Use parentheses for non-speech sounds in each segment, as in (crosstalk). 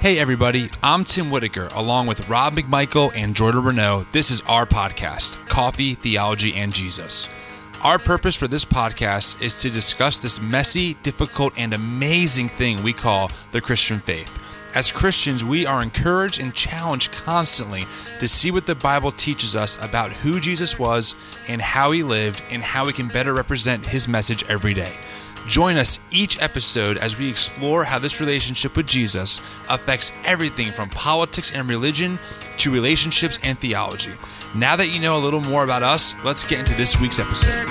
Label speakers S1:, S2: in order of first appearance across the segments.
S1: Hey, everybody, I'm Tim Whitaker, along with Rob McMichael and Jordan Renault. This is our podcast, Coffee, Theology, and Jesus. Our purpose for this podcast is to discuss this messy, difficult, and amazing thing we call the Christian faith. As Christians, we are encouraged and challenged constantly to see what the Bible teaches us about who Jesus was and how he lived and how we can better represent his message every day. Join us each episode as we explore how this relationship with Jesus affects everything from politics and religion to relationships and theology. Now that you know a little more about us, let's get into this week's episode.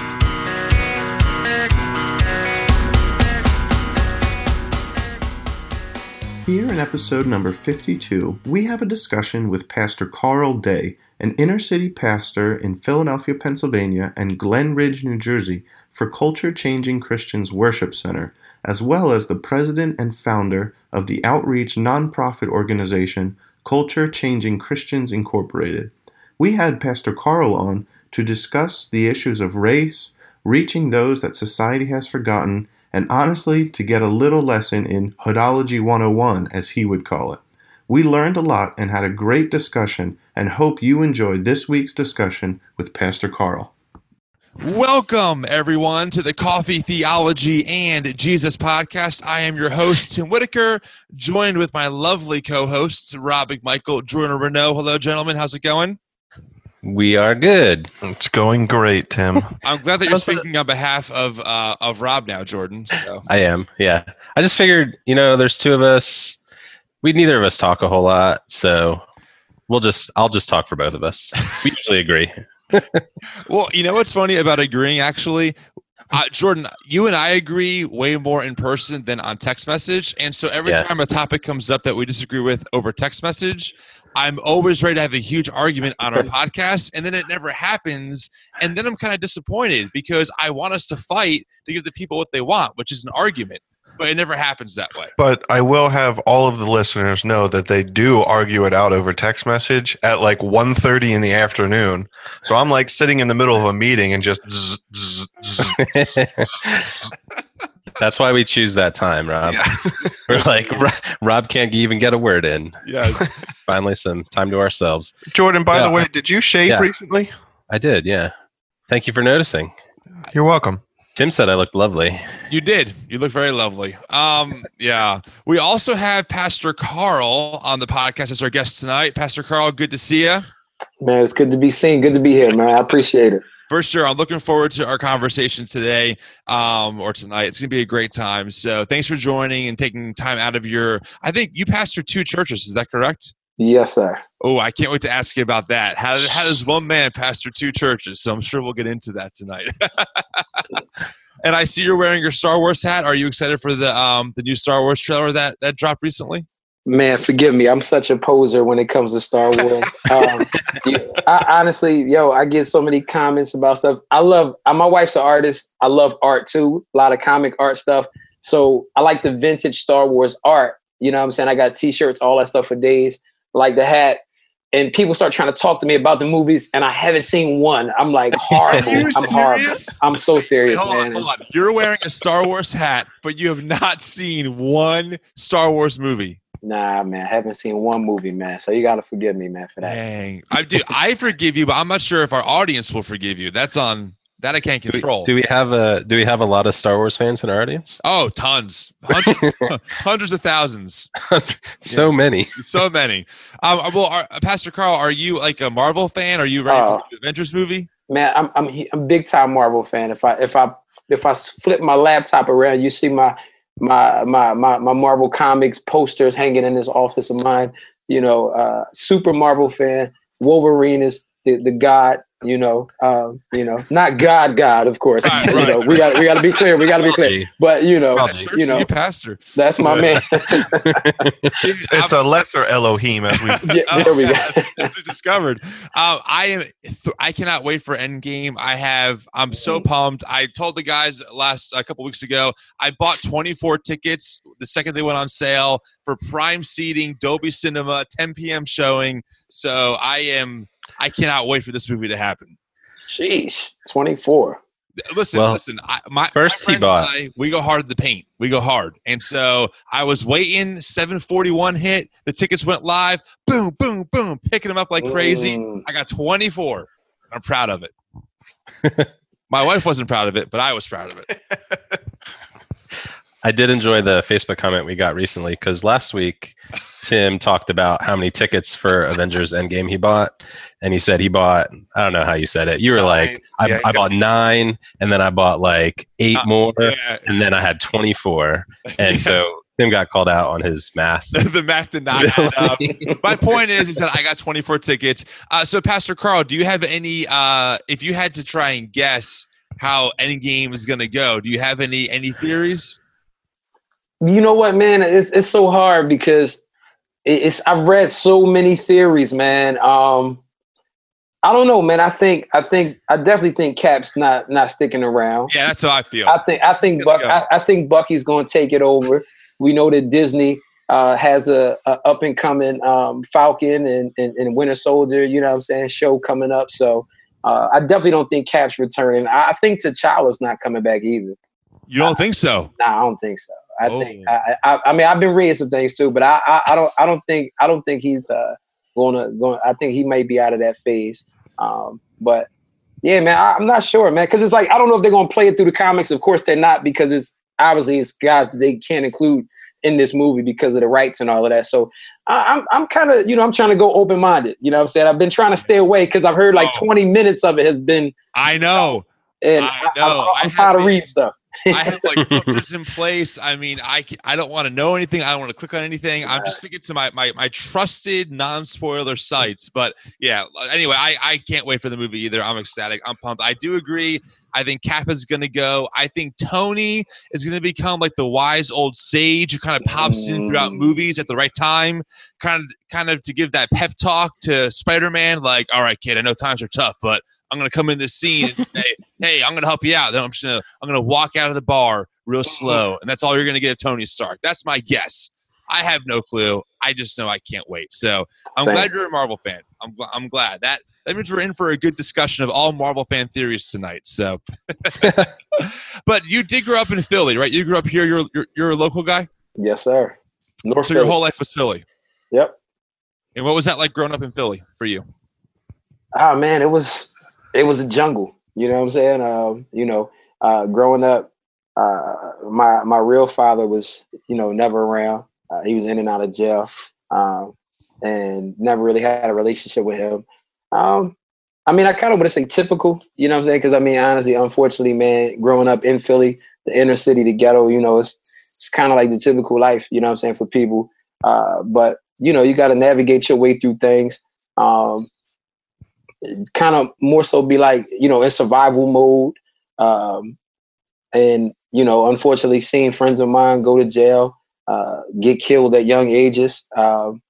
S2: Here in episode number 52, we have a discussion with Pastor Carl Day, an inner city pastor in Philadelphia, Pennsylvania, and Glen Ridge, New Jersey, for Culture Changing Christians Worship Center, as well as the president and founder of the outreach nonprofit organization Culture Changing Christians Incorporated. We had Pastor Carl on to discuss the issues of race, reaching those that society has forgotten, and honestly to get a little lesson in Hoodology 101, as he would call it. We learned a lot and had a great discussion, and hope you enjoyed this week's discussion with Pastor Carl.
S1: Welcome, everyone, to the Coffee, Theology, and Jesus podcast. I am your host, Tim Whitaker, joined with my lovely co hosts, Rob McMichael, Jordan Renault. Hello, gentlemen. How's it going?
S3: We are good.
S4: It's going great, Tim. (laughs)
S1: I'm glad that you're speaking on behalf of uh, of Rob now, Jordan. So.
S3: I am. Yeah. I just figured, you know, there's two of us. We neither of us talk a whole lot, so we'll just I'll just talk for both of us. We usually agree. (laughs)
S1: well, you know what's funny about agreeing actually? Uh, Jordan, you and I agree way more in person than on text message. And so every yeah. time a topic comes up that we disagree with over text message, I'm always ready to have a huge argument on our (laughs) podcast. And then it never happens. And then I'm kind of disappointed because I want us to fight to give the people what they want, which is an argument but it never happens that way.
S4: But I will have all of the listeners know that they do argue it out over text message at like 1.30 in the afternoon. So I'm like sitting in the middle of a meeting and just. Zzz, zzz,
S3: zzz, (laughs) That's why we choose that time, Rob. Yeah. (laughs) We're like Rob can't even get a word in.
S1: Yes. (laughs)
S3: Finally, some time to ourselves.
S4: Jordan, by yeah. the way, did you shave yeah. recently?
S3: I did. Yeah. Thank you for noticing.
S4: You're welcome.
S3: Tim said I looked lovely.
S1: You did. You look very lovely. Um, yeah. We also have Pastor Carl on the podcast as our guest tonight. Pastor Carl, good to see you.
S5: Man, it's good to be seen. Good to be here, man. I appreciate it.
S1: For sure. I'm looking forward to our conversation today um, or tonight. It's going to be a great time. So thanks for joining and taking time out of your. I think you pastor two churches. Is that correct?
S5: Yes, sir.
S1: Oh, I can't wait to ask you about that. How, how does one man pastor two churches? So I'm sure we'll get into that tonight. (laughs) and I see you're wearing your Star Wars hat. Are you excited for the um, the new Star Wars trailer that that dropped recently?
S5: Man, forgive me. I'm such a poser when it comes to Star Wars. (laughs) Um, I, honestly, yo, I get so many comments about stuff. I love. Uh, my wife's an artist. I love art too. A lot of comic art stuff. So I like the vintage Star Wars art. You know what I'm saying? I got T-shirts, all that stuff for days like the hat and people start trying to talk to me about the movies and I haven't seen one. I'm like (laughs) horrible. I'm serious? horrible. I'm so serious, Wait, man. On, on.
S1: You're wearing a Star Wars hat, but you have not seen one Star Wars movie.
S5: Nah, man, I haven't seen one movie, man. So you gotta forgive me, man, for that.
S1: Dang, I do. I forgive you, but I'm not sure if our audience will forgive you. That's on that I can't control.
S3: Do we, do we, have a Do we have a lot of Star Wars fans in our audience?
S1: Oh, tons, hundreds, (laughs) (laughs) hundreds of thousands. (laughs)
S3: so yeah. many,
S1: so many. Um, well, are, Pastor Carl, are you like a Marvel fan? Are you ready uh, for the Avengers movie?
S5: Man, I'm I'm I'm big time Marvel fan. If I if I if I flip my laptop around, you see my my my my, my Marvel comics posters hanging in this office of mine. You know, uh, super Marvel fan. Wolverine is the, the god you know, um, you know, not God, God, of course. Right, (laughs) you know, we got we got to be clear. We got to be clear. But you know, you know,
S1: pastor.
S5: That's my man. (laughs)
S4: it's, it's a lesser Elohim, as we. (laughs)
S5: yeah, there we go.
S1: As we discovered. Um, I am. I cannot wait for Endgame. I have. I'm so pumped. I told the guys last a couple weeks ago. I bought 24 tickets the second they went on sale for prime seating, Dolby Cinema, 10 p.m. showing. So I am I cannot wait for this movie to happen.
S5: Sheesh, 24.
S1: Listen,
S3: Well,
S1: listen. I, my
S3: first
S1: my
S3: he
S1: friends
S3: bought-
S1: and I, we go hard at the paint. We go hard, and so I was waiting. Seven forty one hit. The tickets went live. Boom, boom, boom. Picking them up like crazy.
S5: Mm.
S1: I got twenty four. I'm proud of it. (laughs) my wife wasn't proud of it, but I was proud of it. (laughs)
S3: I did enjoy the Facebook comment we got recently because last week Tim talked about how many tickets for Avengers Endgame he bought, and he said he bought I don't know how you said it. You were
S4: Nine.
S3: like, I,
S4: Yeah,
S3: I bought nine, and then I bought like eight
S1: Uh,
S3: more,
S1: Yeah.
S3: and then I had twenty four, (laughs) and so Tim got called out on his math. (laughs)
S1: the math did not add up. (laughs) My point is, is that I got 24 tickets. Uh, so, Pastor Carl, do you have any? Uh, if you had to try and guess how Endgame is going to go, do you have any any theories?
S5: You know what, man? It's it's so hard because it's I've read so many theories, man. Um, I don't know, man. I think I think I definitely think Cap's not not sticking around.
S1: Yeah, that's how I feel.
S5: I think I think Buck. I, I think Bucky's going to take it over. We know that Disney uh, has a, a up and coming um, Falcon and, and, and Winter Soldier. You know what I'm saying? Show coming up. So uh, I definitely don't think Cap's returning. I, I think T'Challa's not coming back either.
S1: you don't think so?
S5: Nah, I don't think so. I
S1: Oh.
S5: think I, I, I mean I've been reading some things too, but I, I, I don't I don't think I don't think he's uh gonna going. I think he may be out of that phase. Um, but yeah, man, I, I'm not sure, man, because it's like I don't know if they're gonna play it through the comics. Of course, they're not because it's obviously it's guys that they can't include in this movie because of the rights and all of that. So I, I'm I'm kind of you know I'm trying to go open minded. You know what I'm saying? I've been trying to stay away because I've heard like
S1: Oh.
S5: 20 minutes of it has been
S1: I know.
S5: and
S1: I
S5: I,
S1: know. I
S5: am tired of reading stuff.
S1: I have like (laughs) filters in place. I mean, I I don't want to know anything. I don't want to click on anything. I'm just sticking to my my my trusted non spoiler sites. But yeah, anyway, I I can't wait for the movie either. I'm ecstatic. I'm pumped. I do agree. I think Cap is going to go. I think Tony is going to become like the wise old sage who kind of pops in throughout
S5: Mm.
S1: movies at the right time, kind of kind of to give that pep talk to Spider-Man. Like, all right, kid, I know times are tough, but I'm going to come in this scene and (laughs) say, hey, I'm going to help you out. Then I'm just going to I'm going to walk out of the bar real slow, and that's all you're going to get of Tony Stark. That's my guess. I have no clue. I just know I can't wait. So I'm
S5: Same.
S1: glad you're a Marvel fan. I'm gl- I'm glad that that means we're in for a good discussion of all Marvel fan theories tonight. So, (laughs) but you did grow up in Philly, right? You grew up here. You're you're, you're a local guy,
S5: Yes, sir. North
S1: so your whole life was Philly.
S5: Yep.
S1: And what was that like growing up in Philly for you?
S5: Ah man, it was it was a jungle. You know what I'm saying? Um, you know, uh, growing up, uh, my my real father was you know never around. Uh, he was in and out of jail, um, and never really had a relationship with him. Um, I mean, I kind of want to say typical. You know what I'm saying? Because I mean, honestly, unfortunately, man, growing up in Philly, the inner city, the ghetto, you know, it's it's kind of like the typical life. You know what I'm saying for people. Uh, but you know, you got to navigate your way through things. Um, kind of more so be like you know in survival mode um and you know unfortunately seeing friends of mine go to jail uh get killed at young ages um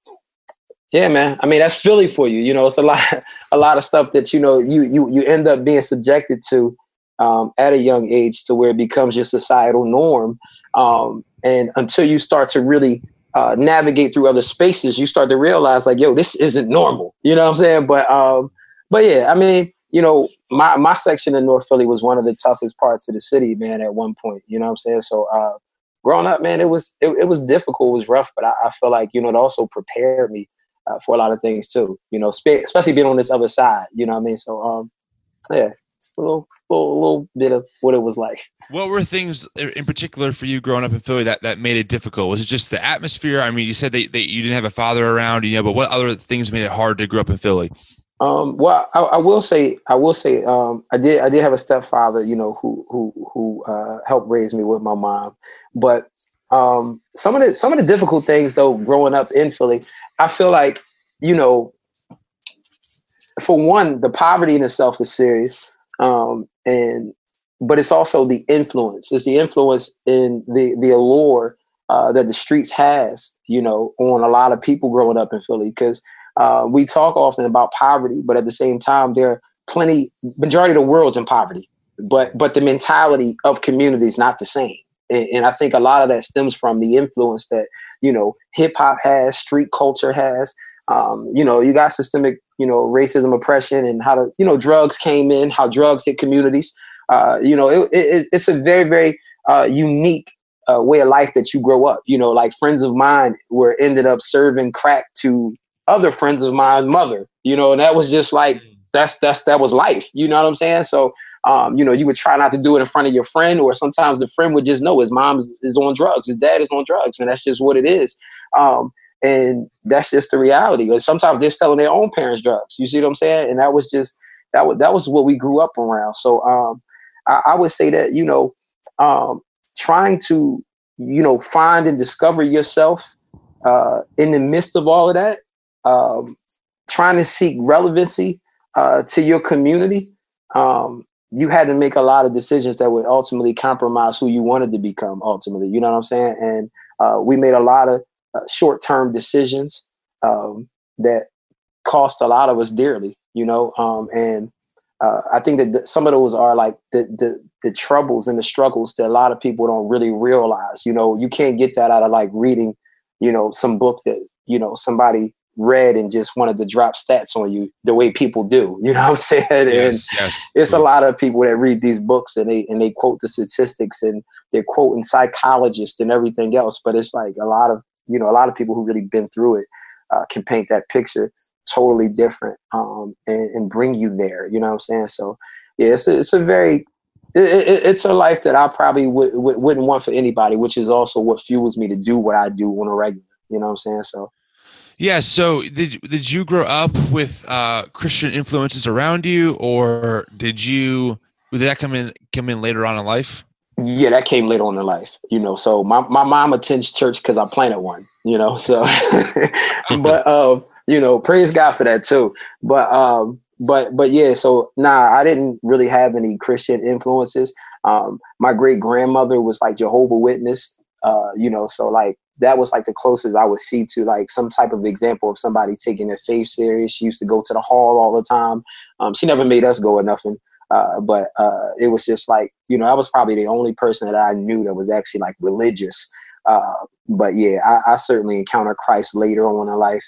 S5: yeah man i mean that's philly for you you know it's a lot (laughs) a lot of stuff that you know you you you end up being subjected to um at a young age to where it becomes your societal norm um and until you start to really uh, navigate through other spaces, you start to realize like, yo, this isn't normal. You know what I'm saying? But um, but yeah, I mean, you know, my my section in North Philly was one of the toughest parts of the city, man. At one point, you know what I'm saying? So uh, growing up, man, it was it, it was difficult, it was rough, but I, I feel like you know it also prepared me for a lot of things too. You know, spe- especially being on this other side. You know what I mean? So um, yeah, it's a little, little little bit of what it was like.
S1: What were things in particular for you growing up in Philly that, that made it difficult? Was it just the atmosphere? I mean, you said that, that you didn't have a father around, you know, but what other things made it hard to grow up in Philly?
S5: Um, well, I, I will say, I will say, um, I did, I did have a stepfather, you know, who, who, who, uh, helped raise me with my mom. But, um, some of the, some of the difficult things though, growing up in Philly, I feel like, you know, for one, the poverty in itself is serious. Um, and, but it's also the influence. It's the influence in the, the allure, uh, that the streets has, you know, on a lot of people growing up in Philly. Cause, uh, we talk often about poverty, but at the same time, there are plenty. Majority of the world's in poverty, but but the mentality of community is not the same. And, and I think a lot of that stems from the influence that you know hip hop has, street culture has. Um, you know, you got systemic, you know, racism, oppression, and how to, you know, drugs came in, how drugs hit communities. uh, you know, it, it, it's a very, very uh, unique uh, way of life that you grow up. You know, like friends of mine were ended up serving crack to other friends of mine, mother. You know, and that was just like mm. that's that's that was life. You know what I'm saying? So. Um, you know, you would try not to do it in front of your friend, or sometimes the friend would just know his mom is, is on drugs, his dad is on drugs, and that's just what it is. Um, and that's just the reality. Sometimes they're selling their own parents drugs. You see what I'm saying? And that was just that was that was what we grew up around. So um, I, I, would say that you know, um, trying to you know find and discover yourself uh, in the midst of all of that um, trying to seek relevancy uh, to your community um, you had to make a lot of decisions that would ultimately compromise who you wanted to become ultimately you know what i'm saying and uh, we made a lot of uh, short-term decisions um, that cost a lot of us dearly you know um, and uh, I think that some of those are like the, the the troubles and the struggles that a lot of people don't really realize. You know, you can't get that out of like reading, you know, some book that you know somebody read and just wanted to drop stats on you the way people do. (laughs) You know what I'm saying?
S1: Yes,
S5: and
S1: yes.
S5: it's a lot of people that read these books and they and they quote the statistics and they're quoting psychologists and everything else. But it's like a lot of you know a lot of people who really been through it uh, can paint that picture totally different um, and, and, bring you there. You know what I'm saying? So yeah, it's a, it's a very it, it's a life that I probably would, would, wouldn't want for anybody, which is also what fuels me to do what I do on a regular. You know what I'm saying? So.
S1: Yeah. So did did you grow up with uh, Christian influences around you, or did you did that come in come in later on in life?
S5: Yeah, that came later on in life. You know, so my, my mom attends church because I planted one. You know, so (laughs) but um, you know, praise God for that too. But um, but but yeah, so nah, I didn't really have any Christian influences. Um, my great grandmother was like Jehovah Witness, uh, you know, so like that was like the closest I would see to like some type of example of somebody taking their faith serious. She used to go to the hall all the time. Um, she never made us go or nothing. Uh, but uh, it was just like you know I was probably the only person that I knew that was actually like religious. Uh, but yeah, I, I, certainly encountered Christ later on in life.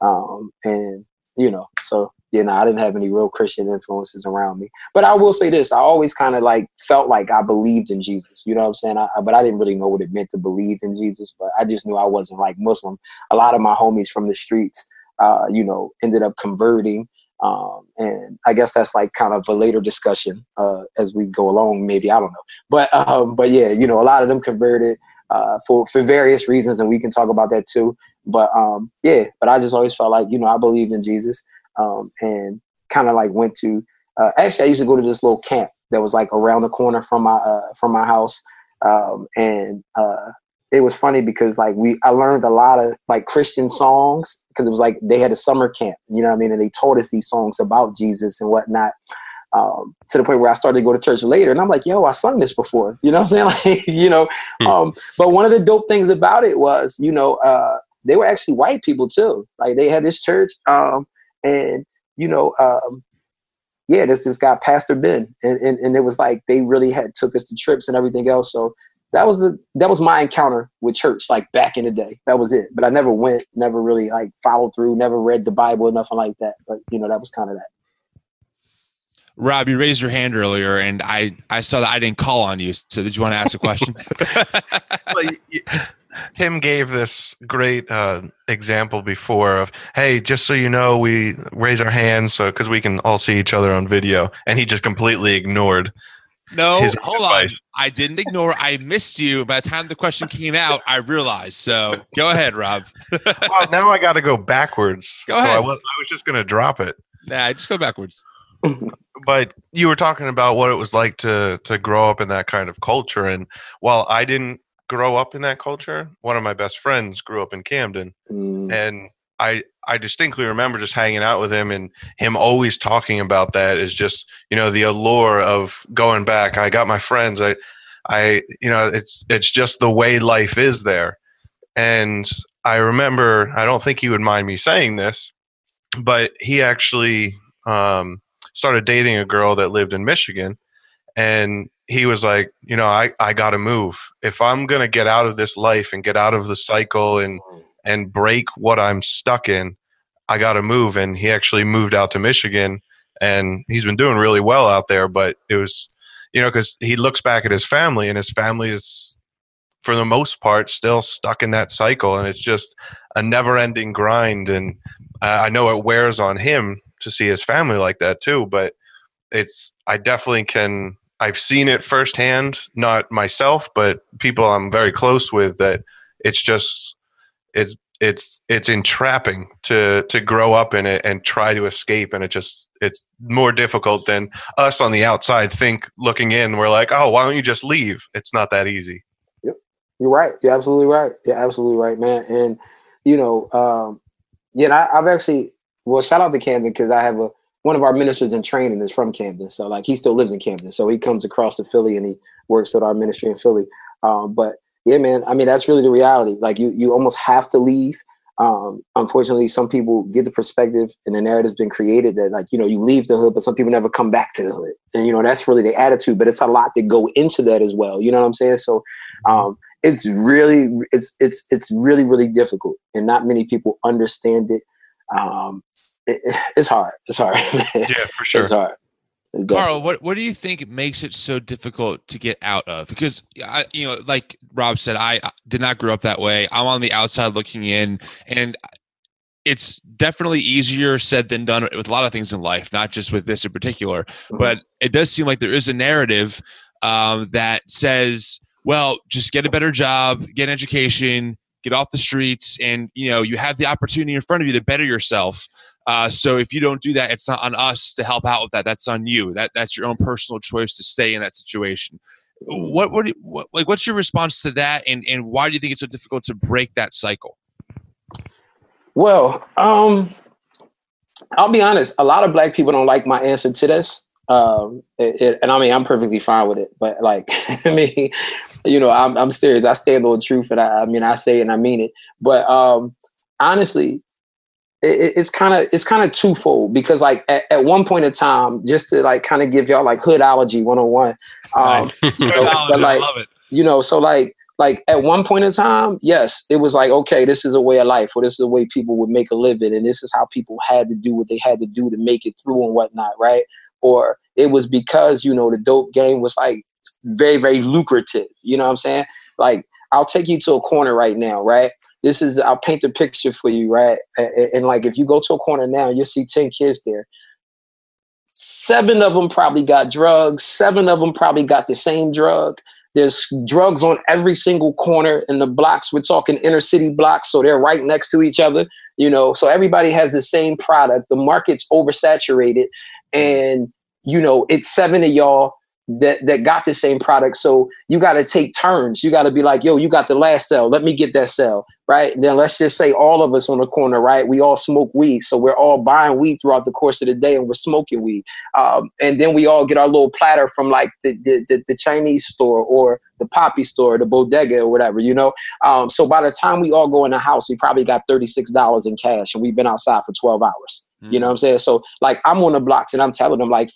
S5: Um, and you know, so you know, I didn't have any real Christian influences around me. But I will say this: I always kind of like felt like I believed in Jesus. You know what I'm saying? I, but I didn't really know what it meant to believe in Jesus. But I just knew I wasn't like Muslim. A lot of my homies from the streets, uh, you know, ended up converting. Um, and I guess that's like kind of a later discussion uh, as we go along. Maybe I don't know, but um, but yeah, you know, a lot of them converted uh, for for various reasons, and we can talk about that too. But um, yeah, but I just always felt like you know I believe in Jesus, um, and kind of like went to. Uh, actually, I used to go to this little camp that was like around the corner from my uh, from my house, um, and uh, it was funny because like we I learned a lot of like Christian songs because it was like they had a summer camp, you know what I mean, and they taught us these songs about Jesus and whatnot um, to the point where I started to go to church later. And I'm like, yo, I sung this before. You know what I'm saying? (laughs) Like, you know, hmm. um, but one of the dope things about it was, you know, uh, they were actually white people too. Like they had this church, um, and you know, um, yeah, this this guy Pastor Ben, and, and and it was like they really had took us to trips and everything else. So that was the that was my encounter with church, like back in the day. That was it. But I never went, never really like followed through, never read the Bible or nothing like that. But you know, that was kind of that.
S1: Rob, you raised your hand earlier, and I I saw that I didn't call on you. So did you want to ask a question? (laughs)
S4: well, Tim gave this great uh, example before of, hey, just so you know, we raise our hands so because we can all see each other on video, and he just completely ignored.
S1: No, hold advice. on. I didn't ignore. I missed you. By the time the question came out, I realized. So go (laughs) ahead, Rob. (laughs)
S4: well, now I got to go backwards.
S1: Go ahead.
S4: I was, I was just going to drop it.
S1: Nah, just go backwards
S4: but you were talking about what it was like to to grow up in that kind of culture and while i didn't grow up in that culture one of my best friends grew up in camden mm. and i i distinctly remember just hanging out with him and him always talking about that is just you know the allure of going back i got my friends i i you know it's it's just the way life is there and i remember i don't think he would mind me saying this but he actually um, started dating a girl that lived in Michigan. And he was like, you know, I, I got to move. If I'm going to get out of this life and get out of the cycle and, and break what I'm stuck in, I got to move. And he actually moved out to Michigan and he's been doing really well out there. But it was, you know, because he looks back at his family and his family is, for the most part, still stuck in that cycle. And it's just a never ending grind. And I know it wears on him to see his family like that too. But it's, I definitely can, I've seen it firsthand, not myself, but people I'm very close with that it's just, it's it's it's entrapping to to grow up in it and try to escape. And it just it's more difficult than us on the outside think looking in. We're like oh why don't you just leave? It's not that easy.
S5: Yep. You're right. You're absolutely right. You're absolutely right man. And you know um yeah I, i've actually well shout out to camden because i have a one of our ministers in training is from camden so like he still lives in camden so he comes across to philly and he works at our ministry in philly um, but yeah, man. I mean, that's really the reality. Like you, you almost have to leave. Um, unfortunately, some people get the perspective and the narrative's been created that like, you know, you leave the hood, but some people never come back to the hood. And, you know, that's really the attitude, but it's a lot that go into that as well. You know what I'm saying? So, um, it's really, it's, it's, it's really, really difficult and not many people understand it. Um, it, it's hard. It's hard. (laughs)
S4: yeah, for sure.
S5: It's hard.
S1: Carl, what what do you think makes it so difficult to get out of? Because I, you know, like Rob said, I did not grow up that way. I'm on the outside looking in, and it's definitely easier said than done with a lot of things in life, not just with this in particular. Mm-hmm. But it does seem like there is a narrative um, that says, "Well, just get a better job, get an education, get off the streets, and you know, you have the opportunity in front of you to better yourself." Uh, so if you don't do that, it's not on us to help out with that. That's on you. That that's your own personal choice to stay in that situation. What what, what like what's your response to that, and and why do you think it's so difficult to break that cycle?
S5: Well, um, I'll be honest. A lot of black people don't like my answer to this, um, it, it, and I mean I'm perfectly fine with it. But like, (laughs) I mean, you know, I'm I'm serious. I stand on truth, and I, I mean I say it and I mean it. But um, honestly, it, it's kind of it's kind of twofold because like at, at, one point in time, just to like kind of give y'all like hoodology 101. Um, nice. you (laughs) know, but like, you know, so like like at one point in time, yes, it was like, okay, this is a way of life, or this is the way people would make a living, and this is how people had to do what they had to do to make it through and whatnot, right? Or it was because, you know, the dope game was like very, very lucrative. You know what I'm saying? Like, I'll take you to a corner right now, right? this is I'll paint the picture for you, right? And, and, like if you go to a corner now, you'll see 10 kids there. Seven of them probably got drugs, seven of them probably got the same drug. There's drugs on every single corner in the blocks. We're talking inner city blocks, so they're right next to each other, you know. So everybody has the same product. The market's oversaturated, and you know, it's seven of y'all that that got the same product. So you got to take turns. You got to be like, yo, you got the last cell. Let me get that cell, right? Then let's just say all of us on the corner, right? We all smoke weed, so we're all buying weed throughout the course of the day, and we're smoking weed. Um, and then we all get our little platter from like the the, the, the Chinese store or the poppy store, the bodega or whatever, you know. Um, so by the time we all go in the house, we probably got thirty six dollars in cash, and we've been outside for twelve hours. Mm-hmm. You know what I'm saying? So like I'm on the blocks, and I'm telling them like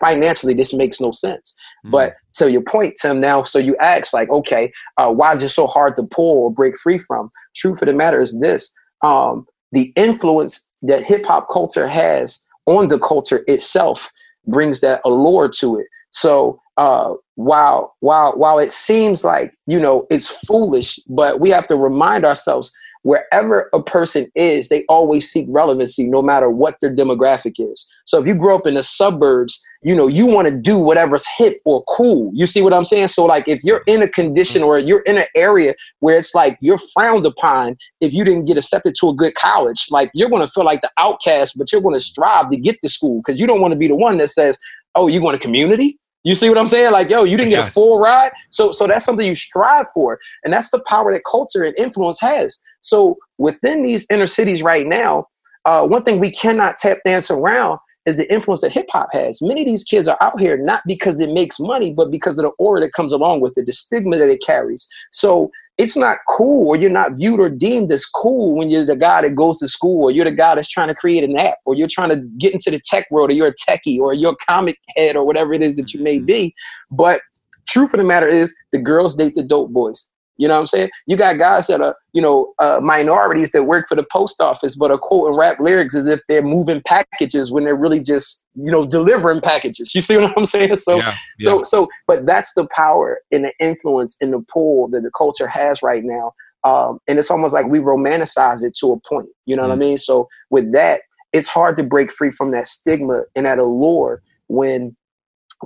S5: financially this makes no sense. Mm. But to your point, Tim, now, so you ask, like, okay, uh, why is it so hard to pull or break free from? Truth of the matter is this um, the influence that hip hop culture has on the culture itself brings that allure to it. So uh, while while while it seems like you know it's foolish, but we have to remind ourselves wherever a person is, they always seek relevancy no matter what their demographic is. So if you grow up in the suburbs, you know, you want to do whatever's hip or cool. You see what I'm saying? So like if you're in a condition mm. or you're in an area where it's like you're frowned upon if you didn't get accepted to a good college, like you're going to feel like the outcast, but you're going to strive to get to school because you don't want to be the one that says, "Oh, you want a community?" You see what I'm saying? Like, yo, you didn't get a full ride. So so that's something you strive for. And that's the power that culture and influence has. So within these inner cities right now, uh, one thing we cannot tap dance around is the influence that hip hop has. Many of these kids are out here not because it makes money, but because of the aura that comes along with it, the stigma that it carries. So it's not cool, or you're not viewed or deemed as cool when you're the guy that goes to school, or you're the guy that's trying to create an app, or you're trying to get into the tech world, or you're a techie, or you're a comic head, or whatever it is that you may mm-hmm. be. But truth of the matter is, the girls date the dope boys You know what I'm saying? You got guys that are, you know, uh, minorities that work for the post office, but are quoting rap lyrics as if they're moving packages when they're really just, you know, delivering packages. You see (laughs) what I'm saying? So, yeah, yeah. so, so, but that's the power and the influence in the pull that the culture has right now. Um, and it's almost like we romanticize it to a point. You know mm what I mm. mean? So with that, it's hard to break free from that stigma and that allure when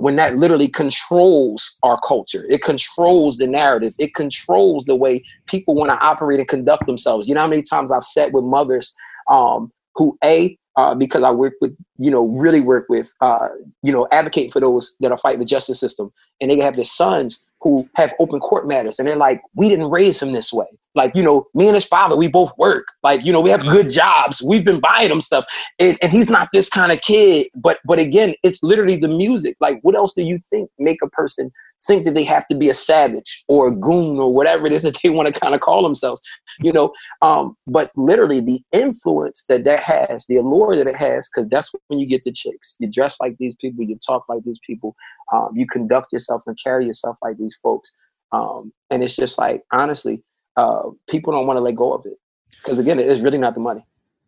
S5: when that literally controls our culture it controls the narrative it controls the way people want to operate and conduct themselves you know how many times i've sat with mothers um, who a uh, because I work with, you know, really work with, uh, you know, advocate for those that are fighting the justice system. And they have their sons who have open court matters. And they're like, we didn't raise him this way. Like, you know, me and his father, we both work. Like, you know, we have good jobs. We've been buying him stuff. And, and he's not this kind of kid. But but again, it's literally the music. Like, what else do you think make a person think that they have to be a savage or a goon or whatever it is that they want to kind of call themselves, you know. Um, but literally, the influence that that has, the allure that it has, because that's when you get the chicks. You dress like these people, you talk like these people, um, you conduct yourself and carry yourself like these folks. Um, and it's just like, honestly, uh, people don't want to let go of it because again, it's really not the money.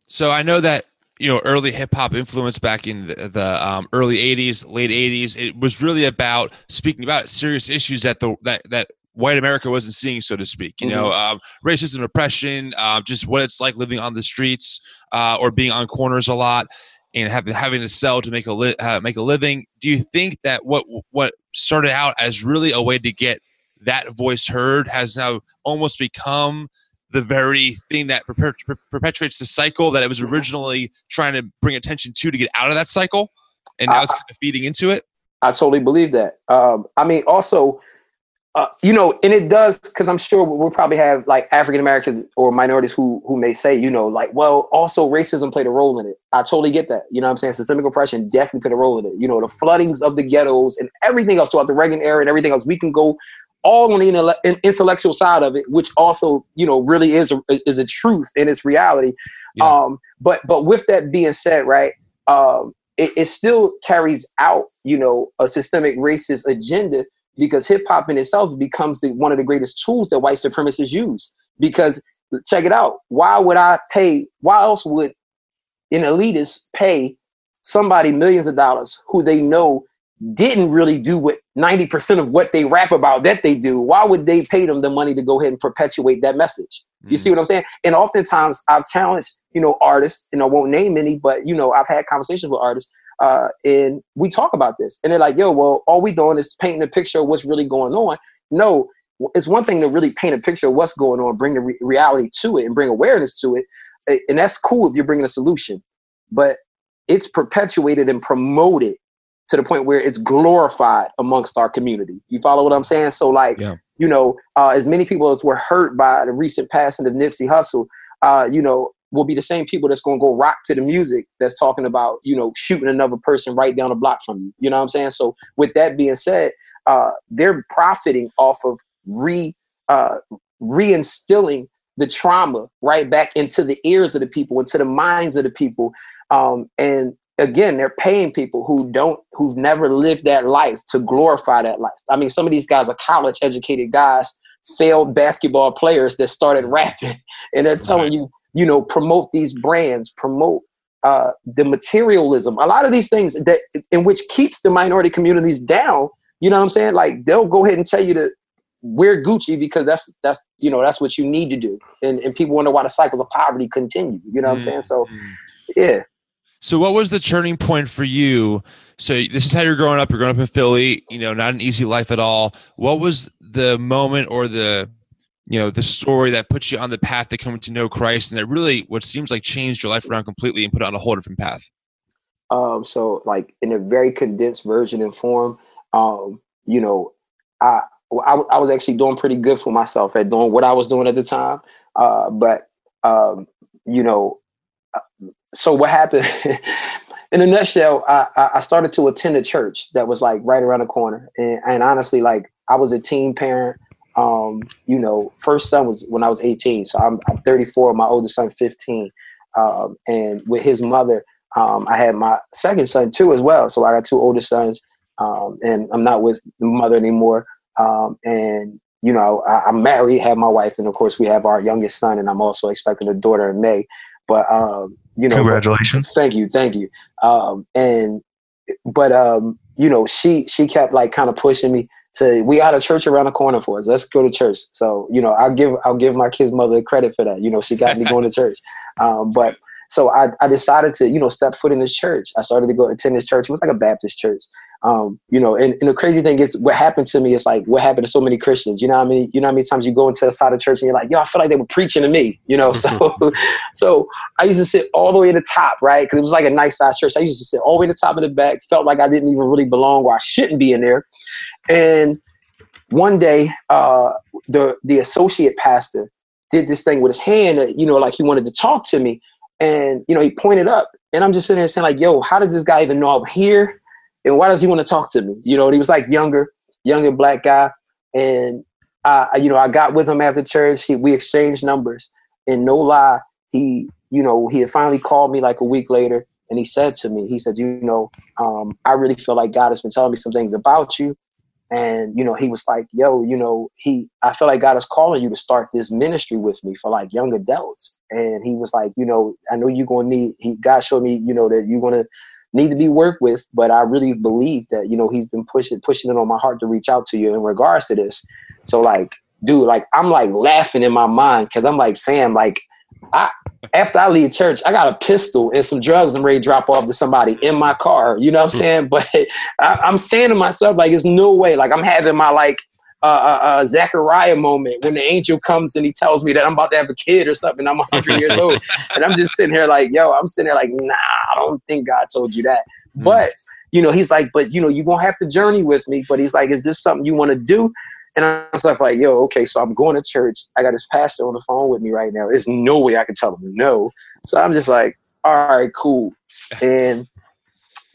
S1: So I know that you know early hip hop influence back in the, the um, early '80s, late '80s. It was really about speaking about serious issues that the that that white America wasn't seeing, so to speak. You mm-hmm. know, um, racism, oppression, uh, just what it's like living on the streets uh, or being on corners a lot, and having having to sell to make a li- uh, make a living. Do you think that what what started out as really a way to get that voice heard has now almost become the very thing that perpetuates the cycle that it was originally trying to bring attention to to get out of that cycle, and now I, it's kind of feeding into it.
S5: I totally believe that. Um, I mean, also, uh, you know, and it does because I'm sure we'll probably have like African Americans or minorities who who may say, you know, like, well, also racism played a role in it. I totally get that. You know, what I'm saying systemic oppression definitely played a role in it. You know, the floodings of the ghettos and everything else throughout the Reagan era and everything else. We can go all on the intellectual side of it, which also you know really is a, is a truth and its reality. Yeah. Um, but but with that being said, right, um, it, it still carries out you know a systemic racist agenda because hip hop in itself becomes the, one of the greatest tools that white supremacists use. Because check it out, why would I pay? Why else would an elitist pay somebody millions of dollars who they know didn't really do what 90% of what they rap about that they do, why would they pay them the money to go ahead and perpetuate that message? You mm. see what I'm saying? And oftentimes I've challenged, you know, artists, and I won't name any, but you know, I've had conversations with artists, uh, and we talk about this. And they're like, yo, well, all we doing is painting a picture of what's really going on. No, it's one thing to really paint a picture of what's going on, bring the re- reality to it and bring awareness to it. And that's cool if you're bringing a solution. But it's perpetuated and promoted to the point where it's glorified amongst our community. You follow what I'm saying? So like, yeah. you know, uh, as many people as were hurt by the recent passing of Nipsey Hussle, uh, you know, will be the same people that's going to go rock to the music that's talking about, you know, shooting another person right down the block from you. You know what I'm saying? So with that being said, uh, they're profiting off of re uh, reinstilling the trauma right back into the ears of the people, into the minds of the people. Um, and again, they're paying people who don't, who've never lived that life to glorify that life. I mean, some of these guys are college educated guys, failed basketball players that started (laughs) rapping, and they're telling you, you know, promote these brands, promote uh, the materialism. A lot of these things that in which keeps the minority communities down. You know what I'm saying? Like they'll go ahead and tell you to wear Gucci because that's that's you know that's what you need to do, and and people wonder why the cycle of poverty continue. You know what mm-hmm. I'm saying? So, yeah.
S1: So, what was the turning point for you? So, this is how you're growing up. You're growing up in Philly. You know, not an easy life at all. What was the moment or the, you know, the story that puts you on the path to coming to know Christ, and that really, what seems like, changed your life around completely and put on a whole different path?
S5: Um, so, like in a very condensed version and form, um, you know, I, I, I was actually doing pretty good for myself at doing what I was doing at the time. Uh, but um, you know, so what happened (laughs) in a nutshell I, I started to attend a church that was like right around the corner and, and honestly like i was a teen parent um, you know first son was when i was 18 so i'm, I'm 34 my oldest son 15 um, and with his mother um, i had my second son too as well so i got two older sons um, and i'm not with the mother anymore um, and you know, I, am married, have my wife, and of course we have our youngest son, and I'm also expecting a daughter in May. But um, you know,
S4: congratulations.
S5: Thank you, thank you. Um, and but um, you know, she she kept like kind of pushing me to we had a church around the corner for us. Let's go to church. So you know, I'll give I'll give my kid's mother credit for that. You know, she got me going to church. (laughs) Um, but so I, I decided to you know step foot in this church. I started to go attend this church. It was like a Baptist church. Um, you know, and, and, the crazy thing is, what happened to me is like what happened to so many Christians. You know, I mean, you know, how many times you go into the side of church and you're like, yo, I feel like they were preaching to me. You know, so (laughs) (laughs) so I used to sit all the way at the top, right? Because it was like a nice size church. I used to sit all the way at the top of the back. Felt like I didn't even really belong or I shouldn't be in there. And one day, uh, the the associate pastor did this thing with his hand. You know, like he wanted to talk to me, and you know, he pointed up, and I'm just sitting there saying, like, "Yo, how did this guy even know I'm here?" and why does he want to talk to me? You know, he was like younger, younger black guy, and I, you know, I got with him after church. He, we exchanged numbers, and no lie, he, you know, he had finally called me like a week later, and he said to me, he said, you know, um, I really feel like God has been telling me some things about you, and you know, he was like, yo, you know, he, I feel like God is calling you to start this ministry with me for like young adults, and he was like, you know, I know you're gonna need. He God showed me, you know, that you're gonna need to be worked with. But I really believe that you know he's been pushing pushing it on my heart to reach out to you in regards to this. So like, dude, like I'm like laughing in my mind because I'm like, fam, like I after I leave church, I got a pistol and some drugs I'm ready to drop off to somebody in my car. You know what I'm saying? (laughs) But I, am saying to myself, like, there's no way. Like I'm having my like uh, uh, uh, Zechariah moment when the angel comes and he tells me that I'm about to have a kid or something. I'm 100 years old, (laughs) and I'm just sitting here like, yo, I'm sitting there like, nah, I don't think God told you that. Mm. But you know, he's like, but you know, you won't have to journey with me. But he's like, is this something you want to do? And I was like, yo, okay, so I'm going to church. I got this pastor on the phone with me right now. There's no way I can tell him no. So I'm just like, all right, cool. (laughs) And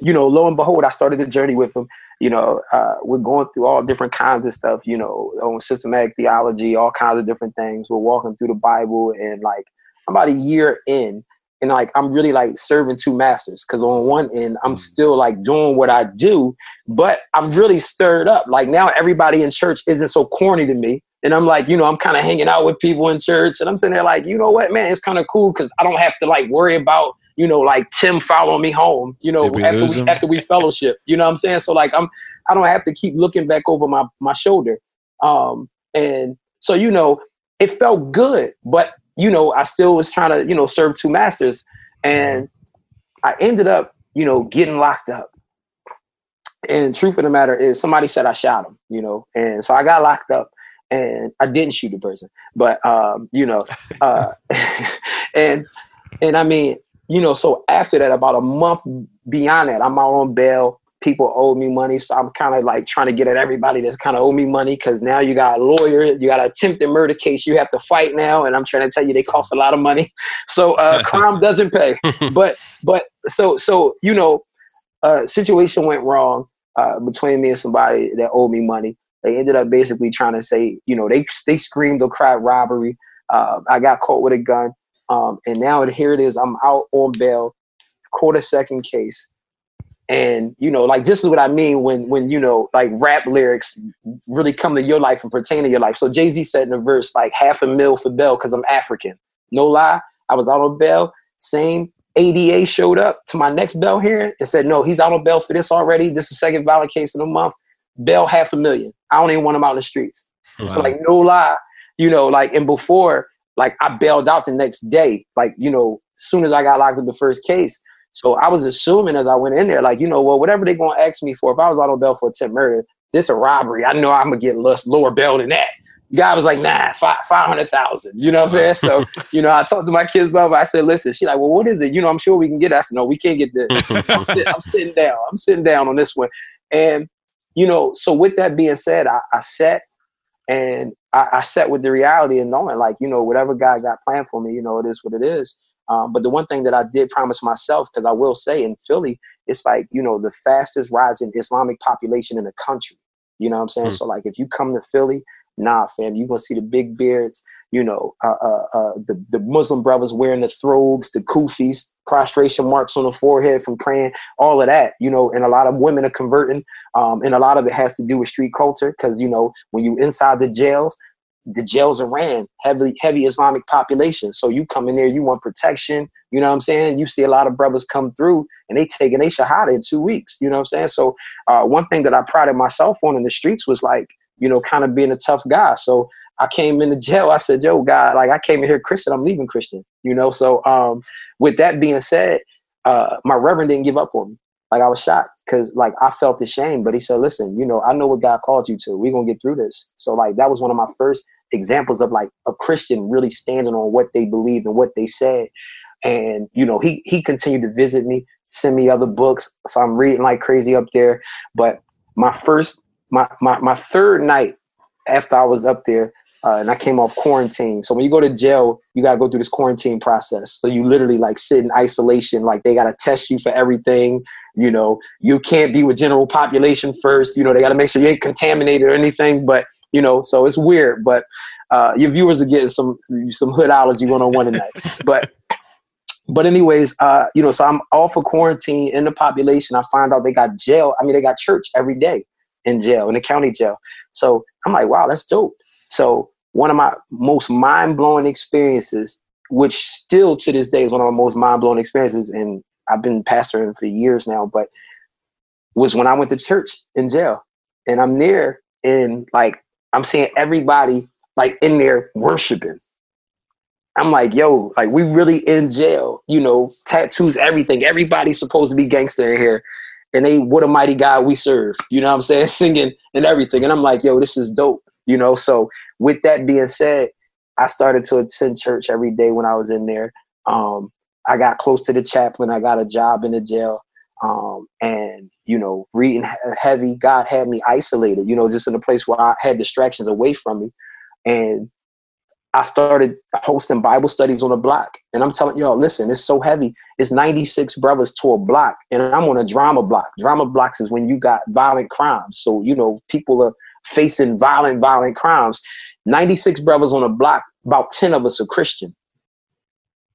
S5: you know, lo and behold, I started the journey with him you know, uh, we're going through all different kinds of stuff, you know, on systematic theology, all kinds of different things. We're walking through the Bible and like I'm about a year in and like I'm really like serving two masters because on one end I'm mm. still like doing what I do, but I'm really stirred up. Like now everybody in church isn't so corny to me. And I'm like, you know, I'm kind of hanging out with people in church and I'm sitting there like, you know what, man, it's kind of cool because I don't have to like worry about you know, like Tim following me home, you know, after we, him? after we fellowship, you know what I'm saying? So like I'm I don't have to keep looking back over my my shoulder. Um and so you know, it felt good, but you know, I still was trying to, you know, serve two masters and I ended up, you know, getting locked up. And truth of the matter is somebody said I shot him, you know, and so I got locked up and I didn't shoot the person, but um, you know, (laughs) uh, (laughs) and and I mean, you know, so after that, about a month beyond that, I'm out on bail. People owe me money, so I'm kind of like trying to get at everybody that's kind of owe me money because now you got a lawyer, you got an attempted murder case you have to fight now, and I'm trying to tell you they cost a lot of money. (laughs) So uh, (laughs) crime doesn't pay. (laughs) But but so so you know, uh, situation went wrong uh, between me and somebody that owed me money. They ended up basically trying to say, you know, they they screamed or cried robbery. Uh, I got caught with a gun. Um, and now here it is. I'm out on bail, quarter second case. And you know, like this is what I mean when when you know, like rap lyrics really come to your life and pertain to your life. So Jay Z said in the verse, like half a mil for bell because I'm African. No lie, I was out on bell Same ADA showed up to my next bell hearing and said, no, he's out on bell for this already. This is the second violent case in a month. bell half a million. I don't even want him out in the streets. Wow. So like no lie, you know, like and before like I bailed out the next day, like, you know, as soon as I got locked in the first case. So I was assuming as I went in there, like, you know, well, whatever they're gonna ask me for, if I was out on bail for attempt murder, this a robbery. I know I'm gonna get less lower bail than that. The guy was like, nah, five five hundred thousand. You know what I'm saying? So, (laughs) you know, I talked to my kids about I said, listen, she's like, well, what is it? You know, I'm sure we can get that. I said, no, we can't get this. I'm, (laughs) sit, I'm, sitting down. I'm sitting down on this one. And, you know, so with that being said, I, I sat and I, I sat with the reality and knowing, like, you know, whatever God got planned for me, you know, it is what it is. Um, but the one thing that I did promise myself, because I will say in Philly, it's like, you know, the fastest rising Islamic population in the country. You know what I'm saying? Mm. So, like, if you come to Philly, Nah, fam, you're gonna see the big beards, you know, uh, uh, uh, the, the Muslim brothers wearing the thobes, the kufis, prostration marks on the forehead from praying, all of that, you know, and a lot of women are converting. Um, and a lot of it has to do with street culture because, you know, when you inside the jails, the jails are ran heavily, heavy Islamic population. So you come in there, you want protection. You know what I'm saying? You see a lot of brothers come through and they taking they shahada in two weeks. You know what I'm saying? So uh, one thing that I prided myself on in the streets was like, you know, kind of being a tough guy. So I came into jail. I said, "Yo, God, like I came in here Christian. I'm leaving Christian." You know. So um, with that being said, uh, my reverend didn't give up on me. Like I was shocked because like I felt ashamed, but he said, "Listen, you know, I know what God called you to. We're gonna get through this." So like that was one of my first examples of like a Christian really standing on what they believed and what they said. And you know, he he continued to visit me, send me other books. So I'm reading like crazy up there. But my first, my my my third night after I was up there, uh, and I came off quarantine. So when you go to jail, you gotta go through this quarantine process. So you literally like sit in isolation. Like they gotta test you for everything. You know, you can't be with general population first. You know, they gotta make sure you ain't contaminated or anything. But you know, so it's weird. But uh, your viewers are getting some some hoodology one on one tonight. (laughs) but but anyways, uh, you know, so I'm off of quarantine in the population. I find out they got jail. I mean, they got church every day in jail in the county jail. So I'm like, wow, that's dope. So one of my most mind blowing experiences, which still to this day is one of my most mind blowing experiences, and I've been pastoring for years now, but was when I went to church in jail, and I'm there, and like I'm seeing everybody like in there worshiping. I'm like, yo, like we really in jail, you know, tattoos, everything. Everybody's supposed to be gangster in here. And they, what a mighty God we serve. You know what I'm saying? (laughs) Singing and everything. And I'm like, yo, this is dope. You know, so with that being said, I started to attend church every day when I was in there. Um, I got close to the chaplain. I got a job in the jail. Um, and you know, reading heavy, God had me isolated, you know, just in a place where I had distractions away from me. And I started hosting Bible studies on a block. And I'm telling y'all, listen, it's so heavy. It's 96 brothers to a block. And I'm on a drama block. Drama blocks is when you got violent crimes. So, you know, people are facing violent, violent crimes. 96 brothers on a block, about 10 of us are Christian.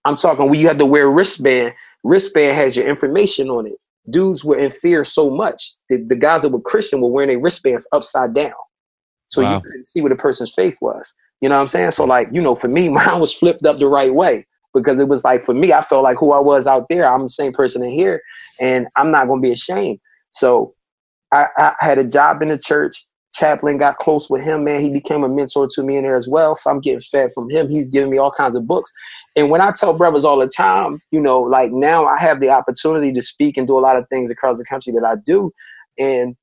S5: I'm talking you have to wear wristband, wristband has your information on it. Dudes were in fear so much that the guys that were Christian were wearing their wristbands upside down. So wow. you couldn't see what a person's faith was. You know what I'm saying? So like, you know, for me, (laughs) mine was flipped up the right way because it was like for me, I felt like who I was out there, I'm the same person in here, and I'm not gonna be ashamed. So I, I had a job in the church. Chaplain got close with him, man. He became a mentor to me in there as well. So I'm getting fed from him. He's giving me all kinds of books. And when I tell brothers all the time, you know, like now I have the opportunity to speak and do a lot of things across the country that I do. And